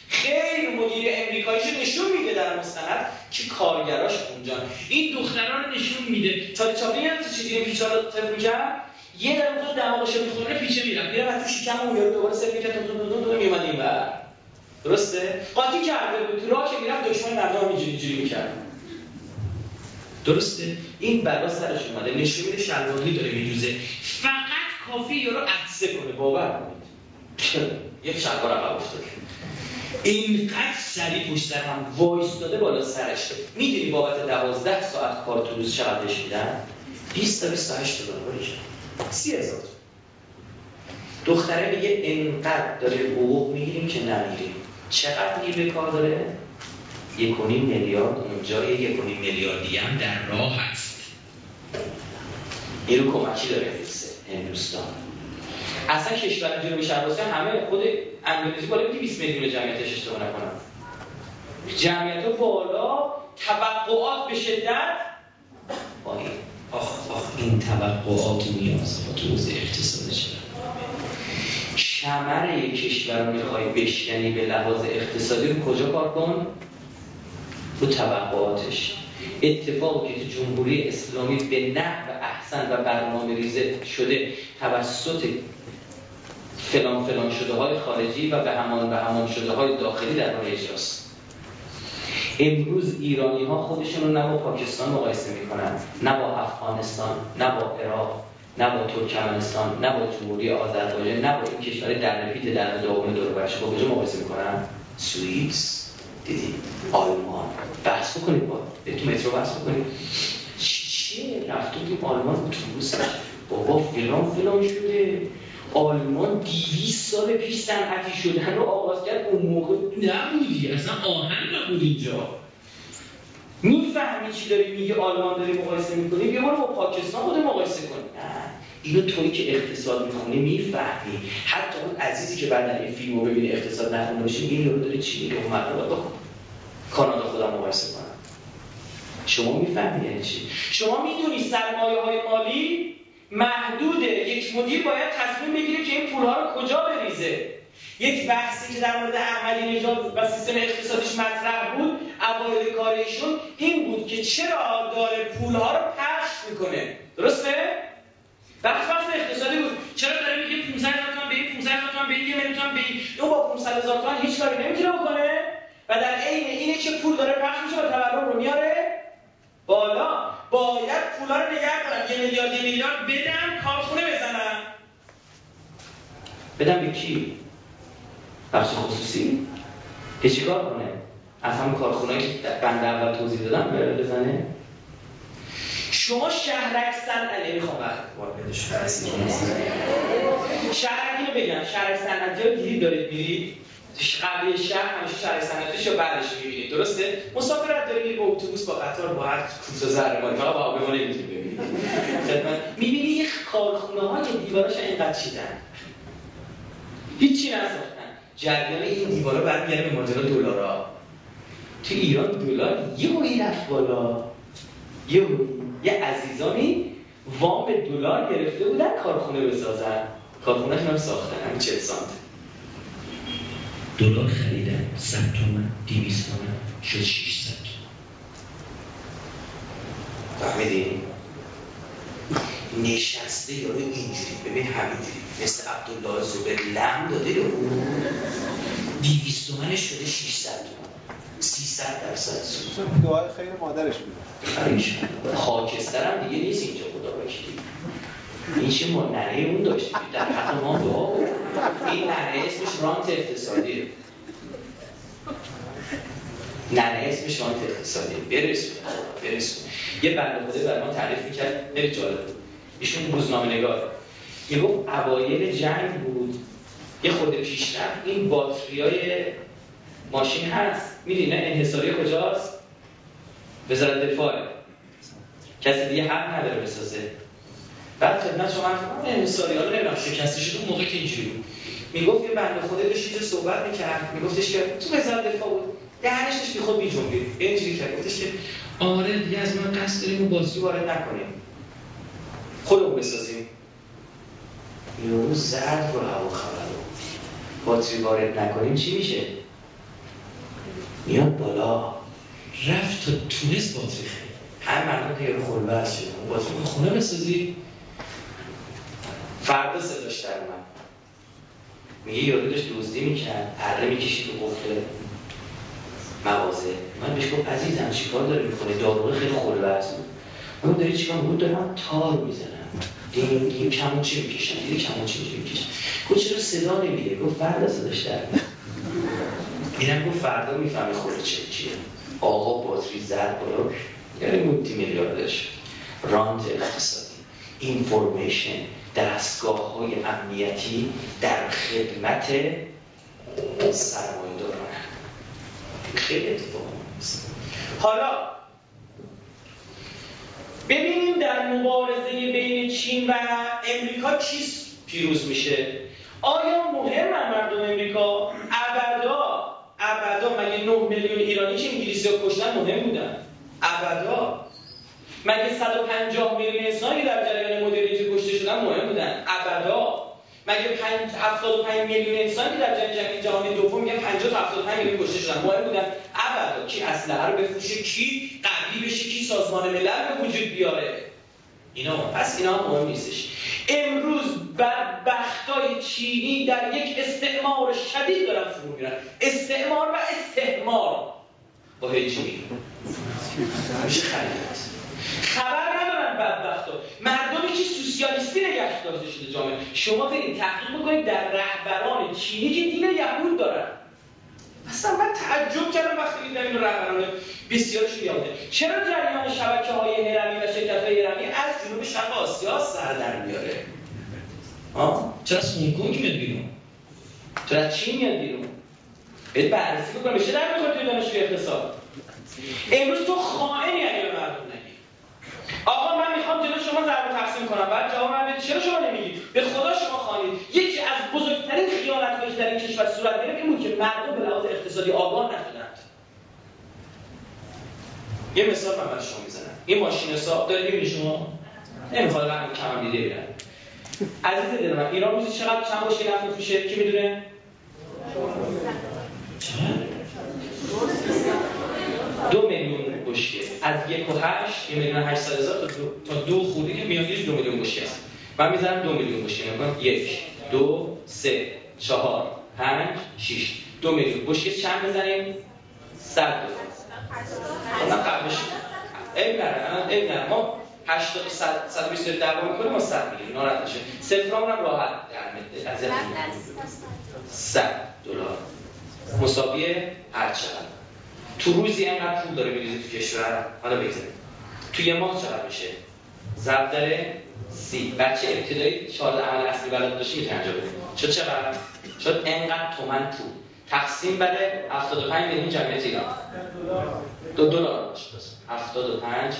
خیلی مدیر امریکاییشو نشون میده در مستند که کارگراش اونجا. این دختران رو نشون میده. تا چاپی یاد چه چیزی پیچا رو طبق می‌کرد یه اونجا دماغش می‌خونه پیچه میرم میرم تو شکم اون یارو دوباره سر می‌کرد تو تو تو میومد این درسته؟ قاطی کرده بود راه که می‌رفت دشمن مردم اینجوری اینجوری می‌کرد. درسته؟ این بلا سرش اومده نشون میده شلوانی داره میدوزه. فقط کافی یارو عکسه کنه باور کنید. یک شلوار عقب افتاده. اینقدر سریع پشت سر هم وایستاده بالا سرش. می‌دونی بابت دوازده ساعت کار تو روز چقدر میدن؟ 20 تا 28 دلار سی هزار. دختره میگه انقدر داره حقوق می‌گیریم که نمیریم چقدر نیروی کار داره؟ یک میلیارد اونجا یک میلیاردی هم در راه هست. نیرو کمکی داره هندوستان. اصلا کشور جنوب شرق همه خود اندونزی بالا 20 میلیون جمعیتش اشتباه نکنم جمعیت بالا توقعات به شدت پایین آخ آخ این توقعات و نیازها تو حوزه اقتصادی چرا کمر یک کشور رو می‌خوای بشکنی به لحاظ اقتصادی رو کجا کار کن؟ رو توقعاتش اتفاقی که تو جمهوری اسلامی به نحو احسن و برنامه ریزه شده توسط فلان فلان شده های خارجی و به همان به همان شده های داخلی در راه اجراست. امروز ایرانی ها خودشون رو نه با پاکستان مقایسه می‌کنن نه با افغانستان نه با عراق. نه با ترکمنستان نه با جمهوری آذربایجان نه با این کشور در پیت در دوم دور برش. با کجا مقایسه می‌کنن سوئیس. دیدی؟ آلمان. بحث بکنید با. تو مترو بحث بکنید چیه؟ رفتو تو آلمان اتوبوس بابا فلان فلان شده. آلمان دیویس سال پیش صنعتی شدن رو آغاز کرد. اون موقع نبودی. اصلا آهن نبود اینجا. می‌فهمی چی داری میگه آلمان داری مقایسه می‌کنی بیا برو با پاکستان خود مقایسه کن. نه. اینو توی که اقتصاد می‌خونی می‌فهمی. حتی اون عزیزی که بعد این فیلمو ببینه اقتصاد نخونده باشه میگه یارو داره چی میگه؟ اون رو کانادا خودم مقایسه کنم. شما می‌فهمی یعنی چی؟ شما می‌دونی سرمایه های مالی محدوده. یک مدیر باید تصمیم بگیره که این پولها رو کجا بریزه. یک بحثی که در مورد احمدی نژاد و سیستم اقتصادیش مطرح بود اوایل کارشون این بود که چرا داره پولها رو پخش می‌کنه؟ درسته؟ بحث بحث اقتصادی بود. چرا داره میگه 500 هزار تومان به این 500 هزار تومان به این 1 میلیون به این؟ با 500 هزار تومان هیچ کاری نمی‌تونه بکنه. و در عین اینه که پول داره پخش میشه و تورم رو میاره بالا. باید پولا رو نگه دارم یه میلیارد یه میلیارد بدم کارخونه بزنم بدم به کی؟ بخش خصوصی. که چیکار کنه؟ از همون کارخونه که بنده اول توضیح دادم بزنه. شما شهرک صنعت نمی‌خوام وقت شهرک رو بگم شهرک صنعتی رو دیدید دارید میرید قبلی شهر همیشه شهر صنعتیش یا بعدش می‌بینید درسته؟ مسافرت داره میری با اتوبوس با قطار با هر کوسه زهرماری فقط با هواپیما نمی‌تونی ببینید می‌بینی یه کارخونه ها که دیواراش اینقدر چیدن؟ هیچی نساختن جریان این دیوارا برمیگرده به ماجرا دلارا. تو ایران دلار یه هوی رفت بالا. یه یه عزیزانی وام دلار گرفته بودن کارخونه بسازن. کارخونه هم ساختن همین 40 سانت. دلار خریدن 100 تومن 200 تومن شد 600 فهمیدین نشسته یارو اینجوری ببین همینجوری. مثل عبدالله زبر لم داده رو 200 تومنش شده 600 تومن. 300 درصد. سود دعای خیر مادرش بود. خاکسترم دیگه نیست اینجا خدا باشید این چه ما نره اون داشتیم. در حق ما دعا بود. این نره اسمش رانت اقتصادیه. نره اسمش رانت اقتصادیه. برسون برسون. یه بنده خدا بر ما تعریف می‌کرد. خیلی جالب. ایشون روزنامه نگار. یه گفت اوایل جنگ بود. یه خود پیشرفت. این باتریای ماشین هست. میدین نه؟ انحصاری کجاست؟ وزارت دفاع. کسی دیگه حق نداره بسازه. بعد خدمت شما هم انحصاری ها نمی‌دونم. شکسته شد اون موقع که اینجوری بود. می‌گفت یه بنده خدا داشت چیز صحبت می‌کرد. میگفتش که تو وزارت دفاع بود. دهنش داشت خود میجنبید اینجوری کرد. گفتش که آره دیگه از ما قصد داریم و بازی وارد نکنیم. خودمون بسازیم. یهو زرد رو هوا خبر باتری وارد نکنیم چی میشه؟ میاد بالا. رفت تا تونست باتری خرید. هر مردم که یارو خلوت شد. باتری خونه بسازی. فردا صداش در من میگه یارو داشت دزدی می‌کرد. پره می‌کشید تو قفل مغازه. من بهش گفت عزیزم چیکار داری می‌کنه داروغه خیلی خلوت بود. من داری چیکار بود دارم تار می‌زنم دین دین کمونچه می‌کشم دیدی کمونچه می‌کشم گفت چرا صدا نمیده گفت فردا صداش در اینم گفت فردا می‌فهمه خود چه چیه آقا باتری زد بالا یعنی مولتی میلیاردش راند اقتصادی اینفورمیشن دستگاه های امنیتی در خدمت سرمایه داران خیلی اتفاق حالا ببینیم در مبارزه بین چین و امریکا چیست پیروز میشه. آیا مهم مردم امریکا؟ ابدا ابدا مگه 9 میلیون ایرانی که انگلیسی کشتن مهم بودن؟ ابدا. مگه 150 میلیون انسانی در جریان مدرنیته کشته شدن مهم بودن؟ ابدا. مگه 75 میلیون انسانی در جنگ جهانی جهانی دوم میگن 50 تا 75 میلیون کشته شدن مهم بودن؟ ابدا. کی اسلحه رو بفروشه؟ کی قوی بشه کی سازمان ملل به وجود بیاره. اینا پس اینا مهم نیستش. امروز بدبختای چینی در یک استعمار شدید دارن فرو میرن. استعمار و استعمار با هجی خبر ندارن بدبختا. مردمی که سوسیالیستی نگه داشته شده جامعه. شما برید تحقیق بکنید در رهبران چینی که دین یهود دارن. اصلا من تعجب کردم وقتی دیدم این رهبران بسیارشون یاده چرا جریان شبکه های هرمی و شرکت های هرمی از جنوب شرق آسیا سر در میاره؟ چرا از هنگ میاد بیرون؟ چرا از چین میاد بیرون؟ برید بررسی بکنم. بشه در می‌خوره توی دانشگاه اقتصاد؟ امروز تو خائنی به مردم آقا من می‌خوام جلو شما ضرب تقسیم کنم. بعد جواب من چرا شما نمیگید؟ به خدا شما خواهید. یکی از بزرگترین خیانت‌هایی که در این کشور صورت گرفت این بود که مردم به لحاظ اقتصادی آگاه نشدند. یه مثال من برای شما می‌زنم. این ماشین حساب دارید؟ می‌بینید شما؟ نمی‌خواد رقم کم دیده بیرن عزیز دل من ایران روزی چقدر چند بشکه نفت میفروشه کی می‌دونه؟ دو میلیون. بشکه از یک و هشت یک میلیون هشتصد هزار تا دو, تا دو خورده که میانگیش دو میلیون بشکه است. من می‌زنم دو میلیون بشکه نکن یک دو سه چهار پنج شیش دو میلیون بشکه چند بزنیم؟ صد دلار خب قبلش این نره این نره ما 80 100 120 دعوا می‌کنه ما 100 میلیون ناراحت نشه صفرام هم راحت در از 100 دلار. مساوی هر چقدر. تو روزی اینقدر پول داره میریزه تو کشور حالا بگذاریم. تو یه ماه چقدر میشه؟ ضرب داره سی. بچه ابتدایی چهار عمل اصلی بلد داشتی می‌تونه انجام بده شد چقدر؟ شد انقدر تومن پول؟ تقسیم بده 75 میلیون جمعیت ایران. دو دلار باشه 75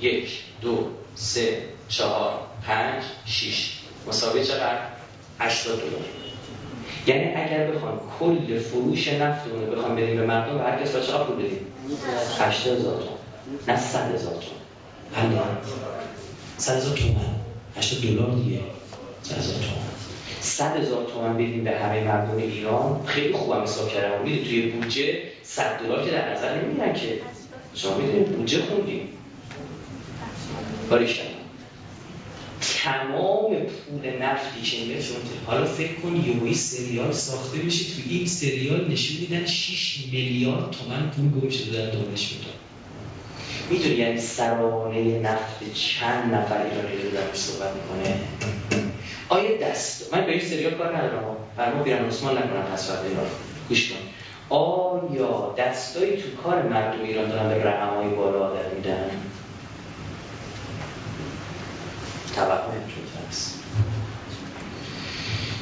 یک دو سه چهار پنج شیش. مساوی چقدر؟ 80 دلار. یعنی اگر بخوام کل فروش نفتمون رو بخوام بدیم به مردم به هر کس چقدر پول بدیم؟ 80 هزار تومان. نه 100 هزار تومان. بله 100 هزار تومان. 80 دلار دیگه. 100 هزار تومان. 100 هزار تومان بدیم به همه مردم ایران. خیلی خوبم حساب کردم. می‌دید توی بودجه 100 دلار که در نظر نمی‌گیرن که. شما می‌دونید بودجه خوندیم. باریش تمام پول نفتی که شما حالا فکر کن یوی سریال ساخته میشه تو این سریال نشون میدن 6 میلیارد تومن پول گم شده در دانش میدن می‌دونی یعنی سرانه نفت چند نفر ایرانی رو در صحبت می‌کنه؟ آیا دست؟ من به این سریال کار ندارم. فرما بیرم عثمان نکنم پس اینا گوش کن. آیا دستایی تو کار مردم ایران دارن به رقمای بالا آدر میدن؟ است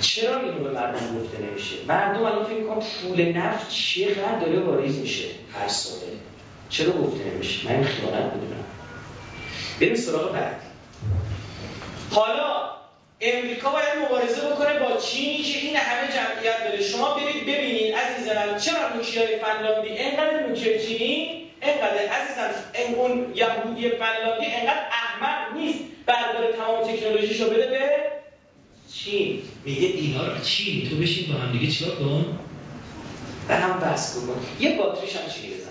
چرا اینو به مردم گفته نمیشه؟ مردم الان فکر کنم پول نفت چقدر داره واریز میشه؟ هر ساله. چرا گفته نمیشه؟ من خیانت بدونم بریم سراغ بعد. حالا امریکا باید مبارزه بکنه با چینی که این همه جمعیت داره. شما برید ببینید عزیزم چرا نوکیای فنلاندی اینقدر نوکیای چینی؟ اینقدر عزیزم اون یهودی فنلاندی اینقدر احمق نیست. برداره تمام تکنولوژیشو بده به چین. میگه اینا رو چین تو بشین با هم دیگه چیکار کن؟ به هم بحث کن یه باتریش هم چینی بزن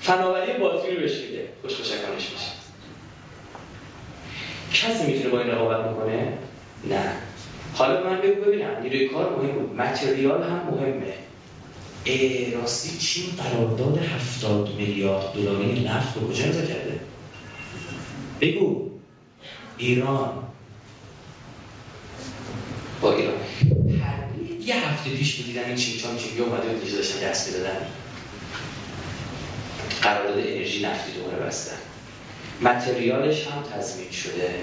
فناوری باتری رو بهش میده. خوشخوشکنش میشه. کسی می‌تونه با این رقابت بکنه؟ نه. حالا من بگو ببینم. نیروی کار مهم بود. متریال هم مهمه. راستی چین قرارداد هفتاد میلیارد دلاری نفت رو کجا امضا کرده؟ بگو. ایران. با ایران. یه هفته پیش می‌دیدم این چین چون چین اومده بود اینجا داشتن دست می‌دادن. قرارداد انرژی نفتی دوباره بستن. متریالش هم تضمین شده.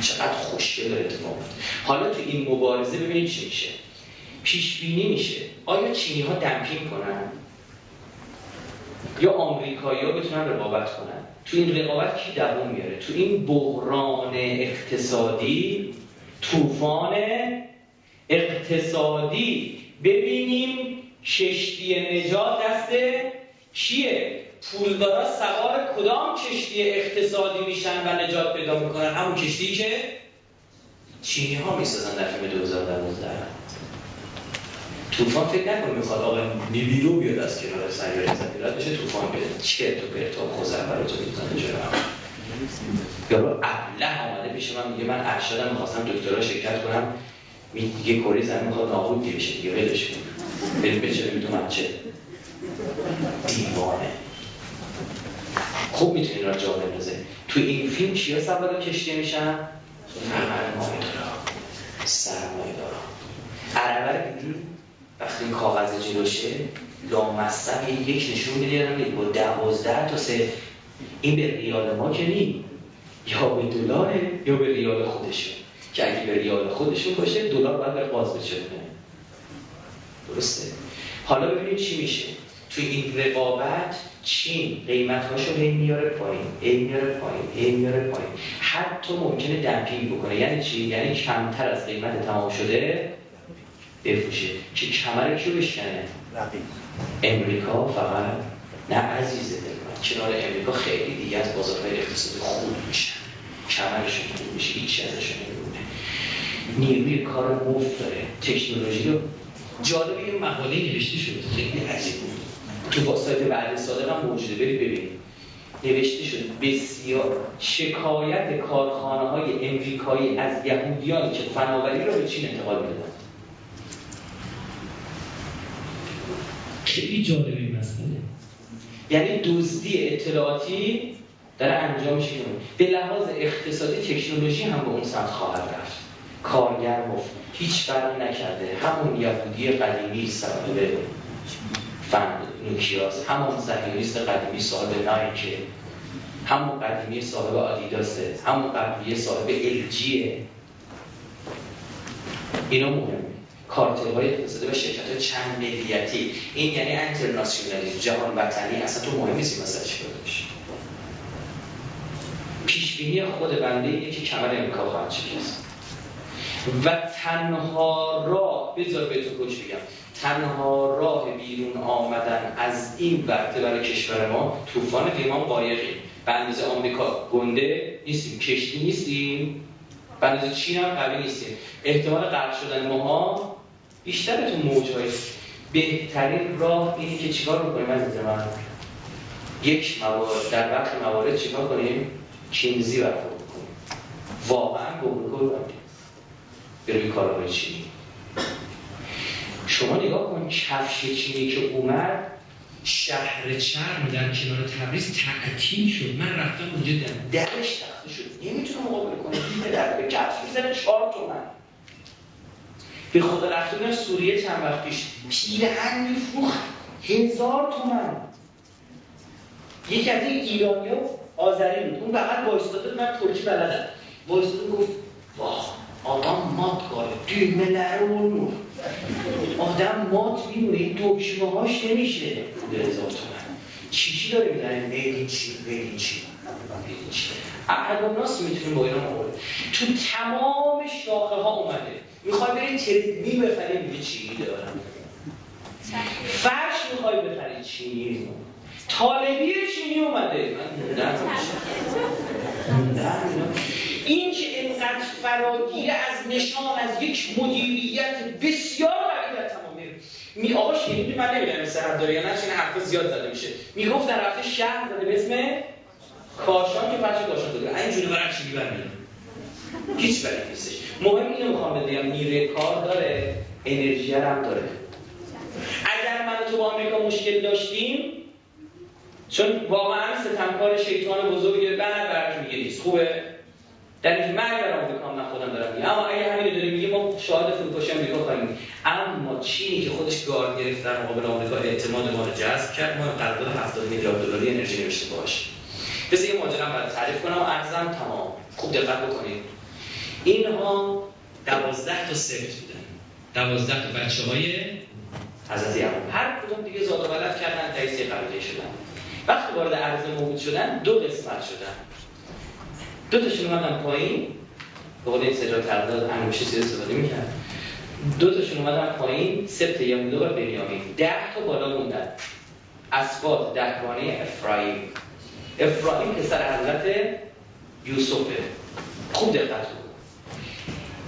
چقدر خوشگل داره اتفاق حالا تو این مبارزه ببینید چی میشه. پیش بینی میشه. آیا چینی ها دمپینگ کنن؟ یا آمریکایی ها بتونن رقابت کنن؟ تو این رقابت کی دووم میاره؟ تو این بحران اقتصادی طوفان اقتصادی. ببینیم کشتی نجات دست کیه؟ پولدارا سوار کدام کشتی اقتصادی میشن و نجات پیدا می‌کنن؟ همون کشتی که چینی ها می‌سازن در فیلم 2012 طوفان فکر نکنه می‌خواد آقا نیبیرو بیاد از کنار سیاره زمین. بشه طوفان بیاد. چه تو پرتا برای تو می‌زنه جلو یارو ابله آمده پیش من میگه من ارشدم می‌خواستم دکترا شرکت کنم. میگه کره زمین می‌خواد نابود بشه دیگه ولش کن. بریم به چه من چه دیوانه. خوب می‌تونی را جا بندازه. تو این فیلم چیا سوار کشتی میشن؟ سرمایه دارا سرمایه دارا عربه دیدی وقتی این کاغذ جلوشه لامصب یک نشون میده با دوازده تا سه. این به ریال ما که نی یا به دلاره یا به ریال خودشون که اگه به ریال خودشون باشه دلار باید به قاز بشه. درسته؟ حالا ببینید چی میشه. توی این رقابت چین قیمتهاشو هی میاره پایین هی میاره پایین هی میاره پایین. حتی ممکنه دمپینگ بکنه. یعنی چی؟ یعنی کمتر از قیمت تمام شده بفروشه. که کمر کیو بشکنه؟ امریکا فقط نه عزیز دل من. کنار امریکا خیلی دیگه از بازارهای اقتصادی خود میشن. کمرشون خود میشه. هیچی ازشون نمیمونه. نیروی کار مفت داره. تکنولوژی رو جالب یه مقاله نوشته شده. خیلی عجیب بود. تو با سایت بعد صادق هم موجوده. برید ببینید. نوشته شد بسیار شکایت کارخانه های امریکایی از یهودیانی که فناوری رو به چین انتقال می‌دادن. خیلی جالب این مسئله. یعنی دزدی اطلاعاتی داره انجام میشه. به لحاظ اقتصادی تکنولوژی هم به اون سمت خواهد رفت. کارگر گفت هیچ فرقی نکرده. همون یهودی قدیمی صاحب فن نوکیاس همون زهیریست قدیمی صاحب نایکه همون قدیمی صاحب آدیداسه همون قدیمی صاحب الجیه اینا مهمه. کارتل های اقتصادی و شرکت های چند ملیتی. این یعنی انترناسیونالی جهان وطنی اصلا تو مهم نیستی مثلا چی باشی پیشبینی خود بنده اینه که کمر امریکا خواهد شکست و تنها راه بذار بهتون روش بگم. تنها راه بیرون آمدن از این وقت برای کشور ما طوفان پیمان قایقی. به اندازه آمریکا گنده نیستیم کشتی نیستیم. به اندازه چین هم قوی نیستیم. احتمال غرق شدن ماها بیشتر تو موجهای بهترین راه اینه که چیکار می‌کنیم از من؟ یک موارد در وقت موارد چیکار کنیم؟ چینزی برخورد کنیم واقعا به اروپا به روی کارهای چینی شما نگاه کن کفش چینی که اومد شهر چرم در کنار تبریز تعطیل شد. من رفتم اونجا درش تخته شد. نمی‌تونه مقابل کنه دیگه در به کفش می‌زنه چهار تومن. به خدا رفتم سوریه چند وقت پیش پیرهن میفروخت. هزار تومن یکی از این ایرانی آذری بود. اون فقط وایستاده من ترکی بلدم. وایستاده گفت واه آدم مات کاره. دیمه رو آدم مات میمونه. این دکمه هاش نمیشه. پول هزار تومن چی داره میدن میدین چی؟ میدین چی؟ ناس می‌تونیم با اینا تو تمام شاخه ها اومده. می‌خوای بری تریدمی بخری میگه چینی دارم؟ فرش می‌خوای بخری چینی طالبی چینی اومده من این که اینقدر فراگیر از نشان از یک مدیریت بسیار قوی در تمام می آقا شنیدی من نمی‌دونم صحت داره یا نه چون حرف زیاد زده میشه. می‌گفت در رفته شهر زده به اسم کاشان که فرش کاشان داره. این جونه برای چی برمیاد هیچ ولی نیستش. مهم اینو می‌خوام بگم نیروی کار داره انرژی هم داره. اگر من تو با آمریکا مشکل داشتیم چون واقعا ستمکار شیطان بزرگ بعد برش میگه نیست. خوبه؟ در این مرگ بر آمریکا من خودم دارم میگم. اما اگه همین داریم میگه ما شاهد فروپاشی آمریکا خواهیم اما چینی که خودش گارد گرفت در مقابل آمریکا اعتماد ما رو جذب کرد ما قرارداد 70 میلیارد دلاری انرژی نوشته باش. بس یه ماجرا برای تعریف کنم. و ارزم تمام. خوب دقت بکنید. اینها دوازده تا سفت بودن. دوازده تا بچه های حضرت یعقوب. هر کدوم دیگه زاد و ولد کردن تجزیه قبیله شدن. وقتی وارد عرض موجود شدن دو قسمت شدن. دو تاشون اومدن پایین. به قول این سجاد ترداد انگوشی سیر استفاده می‌کرد. دو تاشون اومدن پایین سبت یهودا و بنیامین. ده تا بالا موندن. اسباد دهوانه افرایم. افرایم پسر حضرت یوسفه. خوب دقت کن.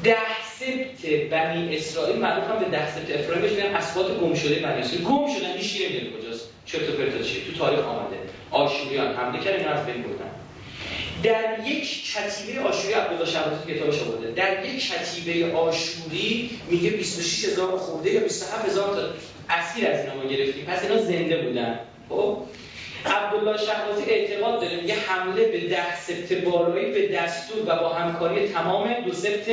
ده سبت بنی اسرائیل معروف هم به ده سبت افرایم بهش میگن اسبات گم شده بنی اسرائیل. گم شدن هیچ نمی‌دونه کجاست. چرت و پرتا چیه؟ تو تاریخ آمده. آشوریان حمله کردن از بین بردن. در یک کتیبه آشوری عبدالله شهبازی کتابش آورده. در یک کتیبه آشوری میگه 26 هزار خورده یا 27 هزار تا اسیر از اینا ما گرفتیم. پس اینا زنده بودن. خب؟ عبدالله شهبازی اعتقاد داره. میگه حمله به ده سبت بالایی به دستور و با همکاری تمام دو سبت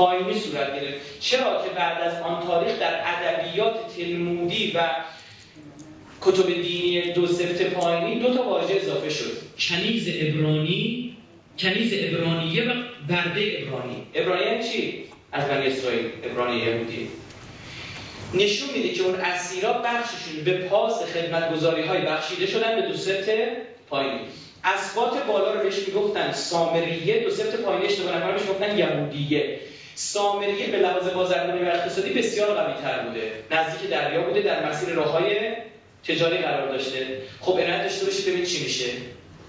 پایینی صورت گرفت. چرا که بعد از آن تاریخ در ادبیات تلمودی و کتب دینی دو سبت پایینی دو تا واژه اضافه شد. کنیز ابرانی کنیز ابرانیه و برده ابرانی ابرانی یعنی چی؟ از بنی اسرائیل ابرانی یهودی. نشون میده که اون اسیرا بخششون به پاس خدمتگزاری های بخشیده شدن به دو سبت پایینی. اسبات بالا رو بهش می‌گفتن سامریه دو سبت پایینی اشتباه نکنم بهش می‌گفتن یهودیه. سامریه به لحاظ بازرگانی و اقتصادی بسیار قوی تر بوده. نزدیک دریا بوده در مسیر راههای تجاری قرار داشته. خب عنایت داشته باشید ببین چی میشه.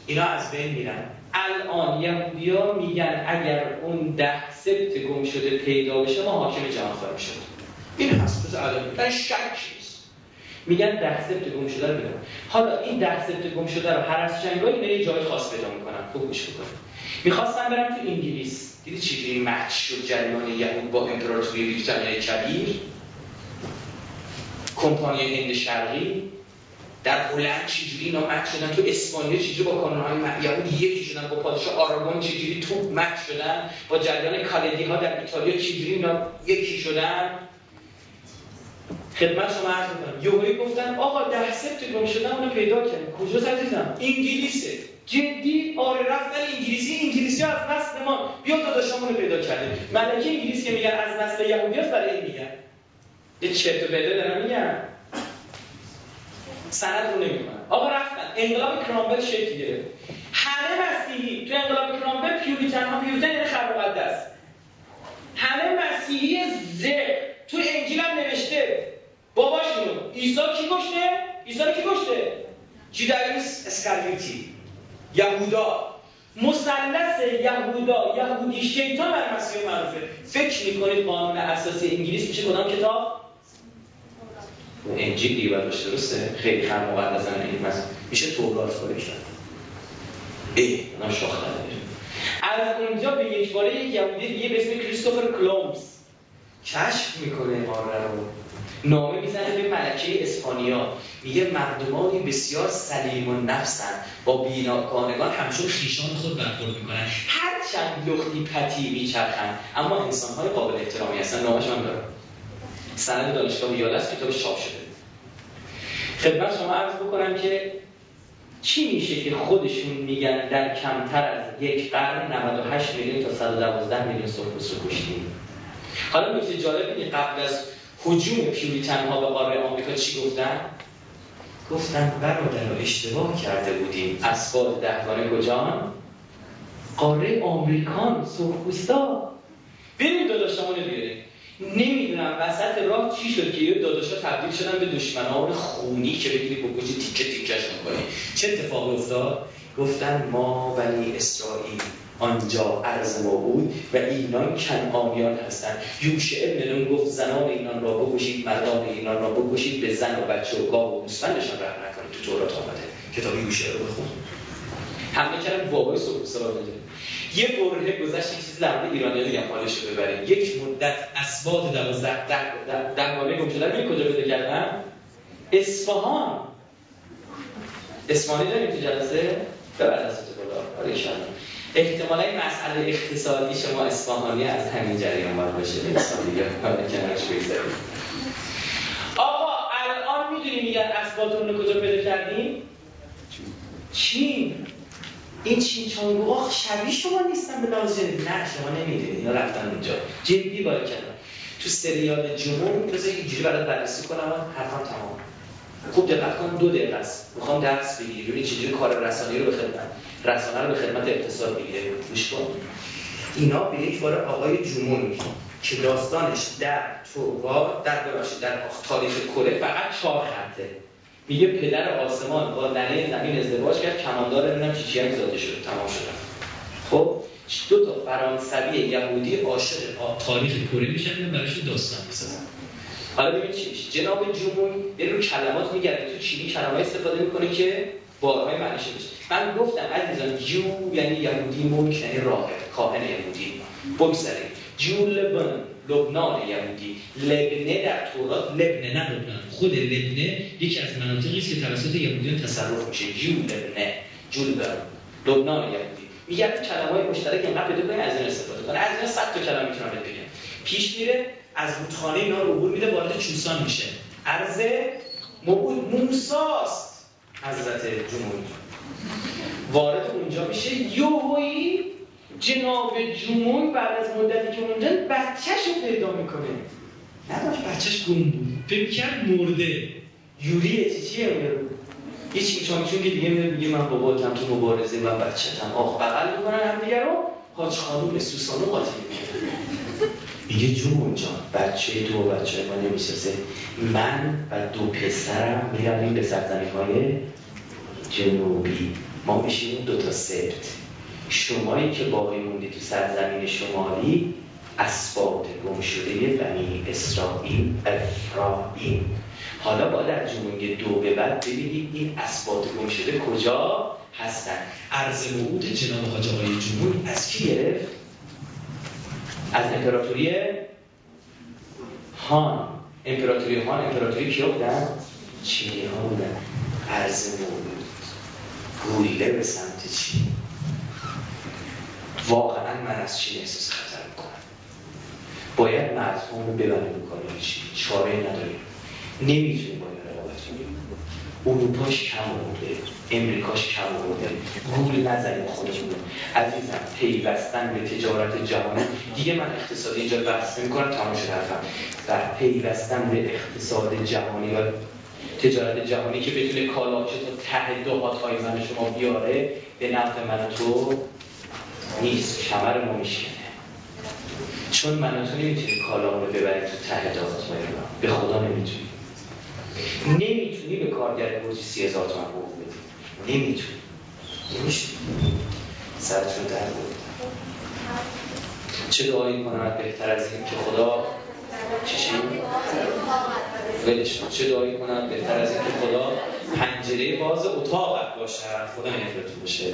اینا از بین میرن. الان یهودیا میگن اگر اون ده سبت گم شده پیدا بشه ما حاکم جهان خواهیم شد این هست. بس علامه در شک نیست. میگن ده سبت گم شده رو بدم حالا این ده سبت گم شده رو هر از جنگایی اینا یه جای خاص پیدا می‌کنن. خوب گوش بکنید. می‌خواستم برم تو انگلیس. دیدی چجوری مچ شد جریان یهود با امپراتوری بریتانیای کبیر؟ کمپانی هند شرقی؟ در هلند چجوری اینا مچ شدن؟ تو اسپانیا چجوری با کانونهای یهود یکی شدن؟ با پادشاه آراگون چجوری تو مچ شدن؟ با جریان کالدی ها در ایتالیا چجوری اینا یکی شدن؟ خدمت شما عرض می‌کنم. یوهایی گفتن آقا ده سبت گم شدن اونو پیدا کردیم. کجا عزیزم؟ انگلیسه. جدی؟ آره رفتن انگلیسی. انگلیسی از نسل ما. بیا داداشامونو پیدا کردیم. ملکه انگلیسی که میگن از نسل یهودی هست برای این میگن. یه چرت و پرت دارم میگن. سند رو نمی‌کنن آقا رفتن. انقلاب کرامبل شکل گرفت. همه مسیحی تو انقلاب کرامبل پیوریتن ها پیوریتن یعنی مقدس. همه مسیحی هم نوشته باباشونو عیسی کی گشته عیسی کی گشته جیدایوس اسکالیتی یهودا. مثلث یهودا. یهودی شیطان بر مسیح معروفه. فکر می‌کنید قانون اساسی انگلیس میشه؟ کدام کتاب؟ انجیل دیگه باشه درسته؟ خیلی خر مقدسن این مثلا میشه تورات کلکشن ای اونا شاخ از اونجا به یک باره یک یهودی دیگه به اسم کریستوفر کلومز کشف می‌کنه ماره رو. نامه می‌زنه به ملکه اسپانیا. میگه مردمانی بسیار سلیم و نفسن با بیناکانگان همچون خیشان خود برخورد می‌کنن. هر چند لختی پتی میچرخن اما انسان های قابل احترامی هستن نامش هم دارم سند دانشگاه یاد است کتابش چاپ شده. خدمت شما عرض بکنم که چی میشه که خودشون میگن در کمتر از یک قرن 98 میلیون تا 112 میلیون سرخپوست رو کشتیم؟ حالا نکته جالب اینه قبل از حجوم پیوریتن ها به قاره آمریکا چی گفتن؟ گفتن برادر اشتباه کرده بودیم. اسباب دهگانه کجان؟ قاره آمریکان سرخپوستا بریم داداشمون بیاریم نمی‌دونم وسط راه چی شد که یه داداشا تبدیل شدن به دشمنان خونی که بگیری بکشی تیکه تیکش می‌کنی چه اتفاقی افتاد؟ گفتن ما بنی اسرائیل آنجا عرض ما بود و اینان کنعانیان هستند. یوشع ابن گفت زنان اینان را بکشید مردان اینان را بکشید به زن و بچه و گاو و گوسفندشان رحم نکنید. تو تورات آمده. کتاب یوشع رو بخون. همه کردن بابای سرا یه برهه گذشت چیزی در ایرانی دیگه حالش رو ببریم. یک مدت اسباد دوازده ده ده گم شدن. کجا بده کردن؟ اصفهان. اسمانی داریم تو جلسه؟ ببر دستت بالا. آره احتمالا این مسئله اقتصادی شما اصفهانی از همین جریان باید باشه. دیگه. کنارش بگذاریم. آقا الان می‌دونی میگن اسباتون رو کجا پیدا کردیم؟ چین. این چین چانگوها شبیه شما نیستن به لحاظ نه شما نمی‌دونید. اینا رفتن اونجا. جدی باید کردن. تو سریال جمهور بذار اینجوری برات بررسی کنم. حرفم تمام. خوب دقت کن دو دقیقه است. می‌خوام درس بگیری ببین چجوری کار رسانه‌ای رو به خدمت رسانه رو به خدمت اقتصاد می‌گیره گوش کن. اینا به یک بار آقای جمون که داستانش در تورا در ببخشید در تاریخ کره فقط چهار خطه. میگه پدر آسمان با ننه زمین ازدواج کرد. کماندار نمی‌دونم چی هم زاده شده تمام شده خب دو تا فرانسوی یهودی عاشق تاریخ کره میشن براش داستان می‌سازن حالا ببین جناب جمهوری یه رو کلمات میگرده تو چینی کلمات استفاده می‌کنه که بارهای معنیش بشه. من گفتم عزیزان جو یعنی یهودی ملک یعنی راهب کاهن یهودی. بگذاریم. جو لبن لبنان یهودی. لبنه در تورات لبنه نه لبنان. خود لبنه یکی از مناطقی است که توسط یهودیان تصرف میشه. جو لبنه. جو لبن لبنان یهودی. میگه کلمه های مشترک اینقدر پیدا از این استفاده کنید از این صد تا کلمه می‌تونم بگم. پیش میره از رودخانه اینا رو عبور میده وارد چوسان میشه. عرض موعود موساست حضرت جمهوری. وارد اونجا میشه. یوهویی جناب جمهوری بعد از مدتی که اونجا بچهش رو پیدا می‌کنه. نداشت بچهش گم بود. فکر مرده. یوری چیه یه چی چون که دیگه میگه من باباتم تو مبارزه و بچه‌تم. آخ بغل می‌کنن هم دیگه رو. حاج خانوم سوسانو قاطی میگه جون جان بچه دو بچه ما نمی‌سازه من و دو پسرم می‌رویم به سرزمین های جنوبی. ما میشیم دو تا سبت شمایی که باقی موندی تو سرزمین شمالی اسبات گم شده بنی اسرائیل افرایم حالا با در جمعه دو به بعد ببینید این اسبات گم شده کجا هستن. عرض موعود جناب حاج آقای جمهوری از کی گرفت؟ از امپراتوری هان. امپراتوری هان امپراتوری کیا بودن چینی ها بودن عرض موعود گوله به سمت چین. واقعا من از چین احساس خطر می‌کنم. باید مردم رو ببریم به چین. چاره نداریم. نمی‌تونیم با این رقابت کنیم اروپاش کم آورده امریکاش کم آورده. گول نزنیم خودمون عزیزم پیوستن به تجارت جهانی دیگه من اقتصادی اینجا بحث کنم تمام شده حرفم. و پیوستن به اقتصاد جهانی و تجارت جهانی که بتونه کالاچه تا ته دو های من شما بیاره به نفع من تو نیست. کمر ما میشکنه. چون من تو نمی‌تونی کالا رو ببرید تو ته دهات به خدا نمی‌تونی نمی‌تونی به کارگر روزی سی هزار تومن حقوق بدی. نمی‌تونی. نمی‌تونی سرتون در بود چه دعایی کنم بهتر از این که خدا چشم ولش چه دعایی کنم بهتر از این که خدا پنجره باز اتاقت باشه خدا نفرتون باشه